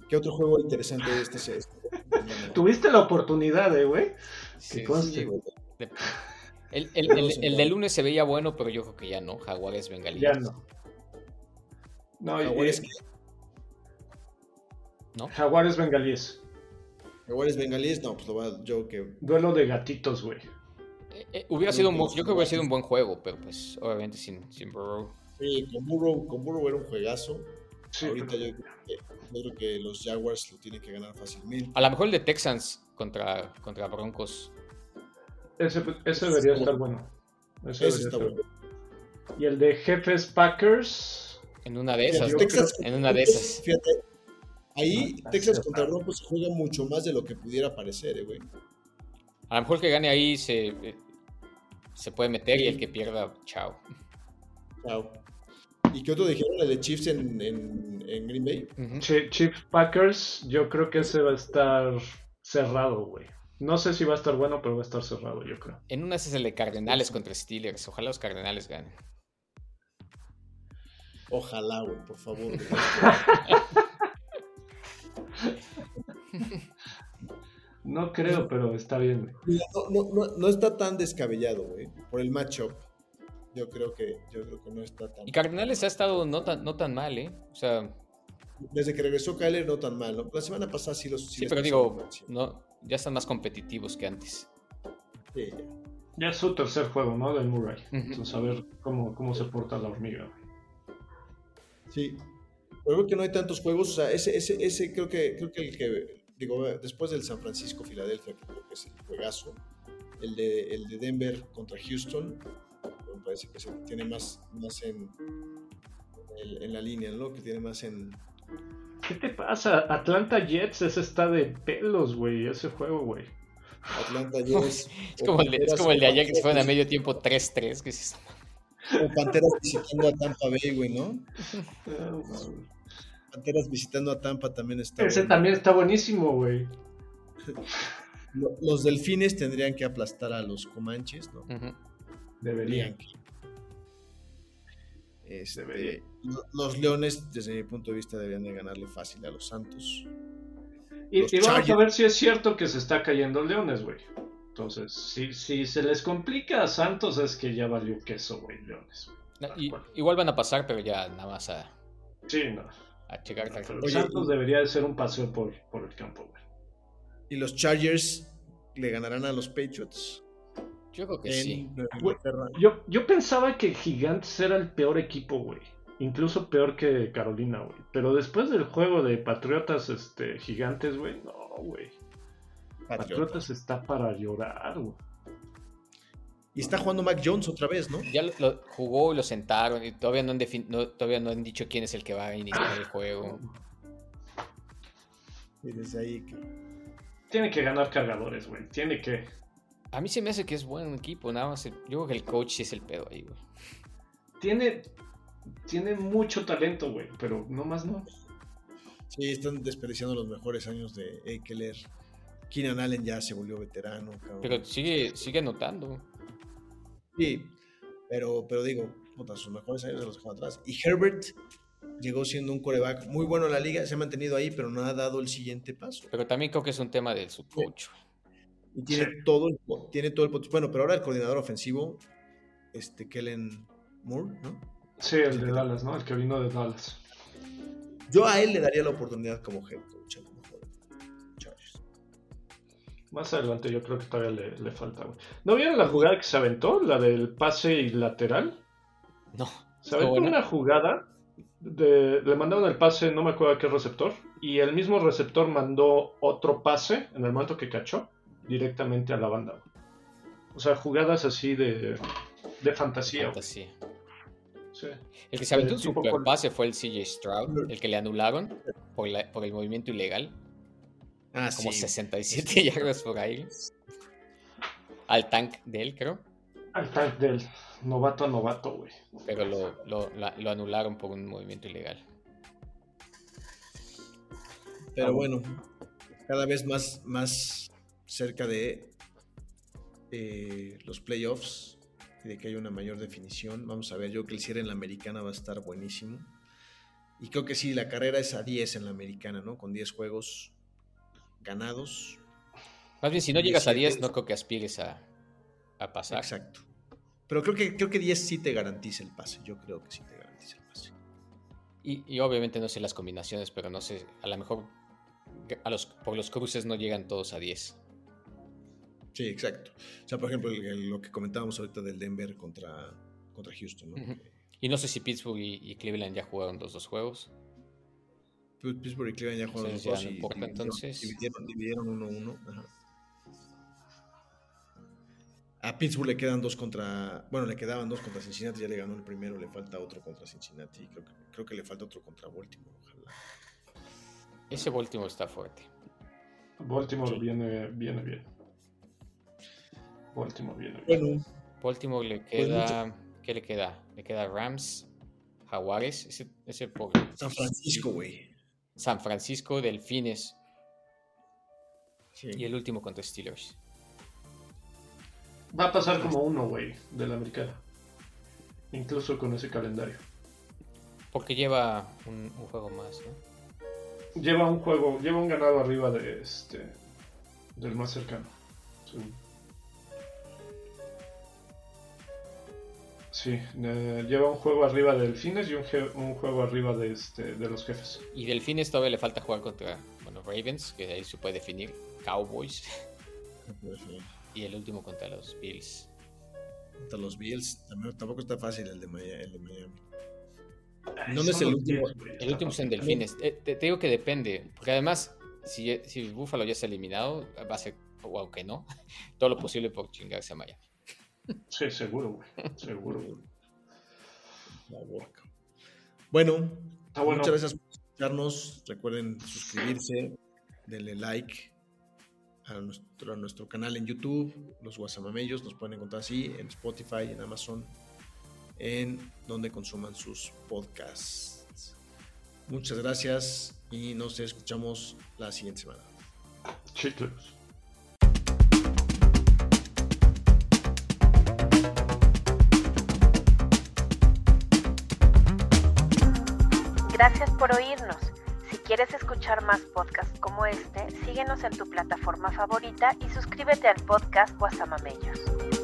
¿Qué otro juego interesante este? este <laughs>
Tuviste la oportunidad, eh, güey.
Sí.
Sí, güey.
de- el, el- el- el de lunes se veía bueno, pero yo creo que ya no. Jaguares Bengalíes.
Ya no. No, y-
Jaguares,
y- Jaguares bengalíes.
Jaguares bengalíes, no, pues lo va yo que
Duelo de gatitos, güey.
Eh, eh, hubiera sido un, yo creo que hubiera sido un buen juego, pero pues obviamente sin, sin Burrow.
sí, con Burrow, con Burrow era un juegazo.
Sí,
Ahorita
pero-
yo, creo que- yo creo que los Jaguars lo tienen que ganar fácilmente.
A lo mejor el de Texans contra, contra Broncos.
Ese, ese debería estar bueno. Ese
Ese
debería
está
estar
bueno.
Y el de jefes Packers.
En una de esas. En una de esas.
Fíjate, ahí
Ah,
Texas contra. Broncos se juega mucho más de lo que pudiera parecer, eh, güey.
A lo mejor el que gane ahí se, eh, se puede meter y el que pierda, chao.
Chao. ¿Y qué otro dijeron? ¿El de Chiefs en, en, en Green Bay?
Chiefs Packers, yo creo que ese va a estar cerrado, güey. No sé si va a estar bueno, pero va a estar cerrado, yo creo.
En una es el de Cardenales contra Steelers. Ojalá los Cardenales ganen.
Ojalá, güey, por favor. güey. <laughs>
No creo, pero está bien,
no, no, no, no está tan descabellado, güey. Por el matchup. Yo creo que, yo creo que no está tan.
Y Cardenales ha estado no tan, no tan mal, ¿eh? O sea,
Desde que regresó Kyler, no tan mal, ¿no? La semana pasada sí los
sí,
les
pero digo,
mal, sí.
no, ya están más competitivos que antes.
Sí, ya.
Ya es su tercer juego, ¿no? De Murray. Entonces, a ver cómo, cómo se porta la hormiga.
Sí. Pero creo que no hay tantos juegos. O sea, ese, ese, ese creo que, creo que el que, digo, después del San Francisco, Filadelfia, que creo que es el juegazo, el de, el de Denver contra Houston, me parece que se tiene más, más en, en, en la línea, ¿no? Que tiene más en.
¿Qué te pasa? Atlanta Jets, ese está de pelos, güey, ese juego, güey.
Atlanta <laughs> Jets.
Es como, el de, es como el de ayer que se fueron a medio tiempo 3-3. Que
O Panteras visitando a Tampa Bay, güey, ¿no? <laughs> Panteras visitando a Tampa también está.
Ese
bueno.
también está buenísimo, güey. <laughs>
Lo- Los delfines tendrían que aplastar a los comanches, ¿no?
Deberían.
Este, los leones, desde mi punto de vista, deberían de ganarle fácil a los Santos.
Y,
Los
y vamos a ver si es cierto que se está cayendo Leones, güey. Entonces, si, si se les complica a Santos, es que ya valió queso, güey, Leones.
No, y- igual van a pasar, pero ya nada más a,
Sí, no.
a checar.
Pero
Oye,
Santos
y-
debería de ser un paseo por, por el campo, güey.
Y los Chargers le ganarán a los Patriots.
Yo creo que
en
sí.
Nueva
Güey,
Inglaterra.
Yo, yo pensaba que Gigantes era el peor equipo, güey. Incluso peor que Carolina, güey. Pero después del juego de Patriotas este, Gigantes, güey, no, güey.
Patriotas.
Patriotas está para llorar, güey.
Y está jugando Mac Jones otra vez, ¿no?
Ya lo, lo jugó y lo sentaron y todavía no, han no- todavía no han dicho quién es el que va a iniciar el juego.
Y desde ahí que.
Tiene que ganar cargadores, güey. Tiene que.
A mí se me hace que es buen equipo, nada más. el- Yo creo que el coach sí es el pedo ahí, güey.
Tiene. Tiene mucho talento, güey. Pero no más no.
Sí, están desperdiciando los mejores años de Ekeler. Keenan Allen ya se volvió veterano, cabrón.
Pero sigue, sigue anotando.
Sí, pero, pero digo, puta, sus mejores años se los dejó atrás. Y Herbert, llegó siendo un coreback muy bueno en la liga, se ha mantenido ahí, pero no ha dado el siguiente paso.
Pero también creo que es un tema del subcoach.
Y tiene todo, el, tiene todo el Bueno, pero ahora el coordinador ofensivo, este Kellen Moore, ¿no?
Sí, el de Dallas, ¿no? El que vino de Dallas.
Yo a él le daría la oportunidad como head coach.
Más adelante yo creo que todavía le, falta. ¿No vieron la jugada que se aventó? La del pase lateral.
No.
Se aventó una jugada. le mandaron el pase, no me acuerdo a qué receptor. Y el mismo receptor mandó otro pase en el momento que cachó directamente a la banda. O sea, jugadas así de, de fantasía.
fantasía. El que se aventó un super pase fue el CJ Stroud, el que le anularon por, por el movimiento ilegal. Ah, como 67 <laughs> yardas por ahí. Al tank de él, creo.
Al tank de él. Novato a novato, güey.
Pero lo, lo, lo, anularon por un movimiento ilegal.
Pero bueno, cada vez más, más cerca de eh, los playoffs y de que haya una mayor definición. Vamos a ver, yo que el cierre en la americana va a estar buenísimo. Y creo que sí, la carrera es a 10 en la americana, ¿no? Con 10 juegos ganados.
Más bien, si no llegas a 10, no creo que aspires a, pasar.
Exacto. Pero creo que, creo que 10 sí te garantiza el pase. Yo creo que sí te garantiza el pase.
Y, obviamente no sé las combinaciones, pero no sé, a lo mejor a los, por los cruces no llegan todos a 10.
Sí, exacto. O sea, por ejemplo, lo que comentábamos ahorita del Denver contra, contra Houston. ¿no?
Y no sé si Pittsburgh y, Cleveland ya jugaron los dos juegos.
Pittsburgh y Cleveland ya jugaron los dos. y
entonces.
Dividieron 1-1. A Pittsburgh le quedan dos contra. Bueno, le quedaban dos contra Cincinnati, ya le ganó el primero, le falta otro contra Cincinnati. Creo que, creo que le falta otro contra Baltimore, ojalá.
Ese Baltimore está fuerte.
Baltimore viene, viene bien. Baltimore viene
bien. Baltimore le pues queda. ¿Qué le queda? Le queda Rams, Jaguares, ese, ese
San Francisco, güey.
San Francisco, Delfines. Y el último contra Steelers.
Va a pasar como uno, güey, de la americana. Incluso con ese calendario.
Porque lleva un, juego más, ¿no?
Lleva un juego, lleva un ganado arriba de este del más cercano. Sí, lleva un juego arriba de Delfines y un, un, juego arriba de, este, de los jefes.
Y Delfines todavía le falta jugar contra bueno, Ravens, que ahí se puede definir, Cowboys. <laughs> y el último contra los Bills.
Contra los Bills, tampoco está fácil el de Miami. ¿Dónde es el último?
El último es en Delfines. Eh, te, digo que depende, porque además, si, si Buffalo ya se ha eliminado, va a ser, o aunque no, <laughs> todo lo posible por chingarse a Miami.
Sí, seguro, güey. Seguro,
Bueno, muchas gracias por escucharnos. Recuerden suscribirse, denle like a nuestro, nuestro canal en YouTube, Los Guasamamellos. Nos pueden encontrar así en Spotify, en Amazon, en donde consuman sus podcasts. Muchas gracias y nos escuchamos la siguiente semana.
Chicos.
Gracias por oírnos. Si quieres escuchar más podcasts como este, síguenos en tu plataforma favorita y suscríbete al podcast Guasamamellos.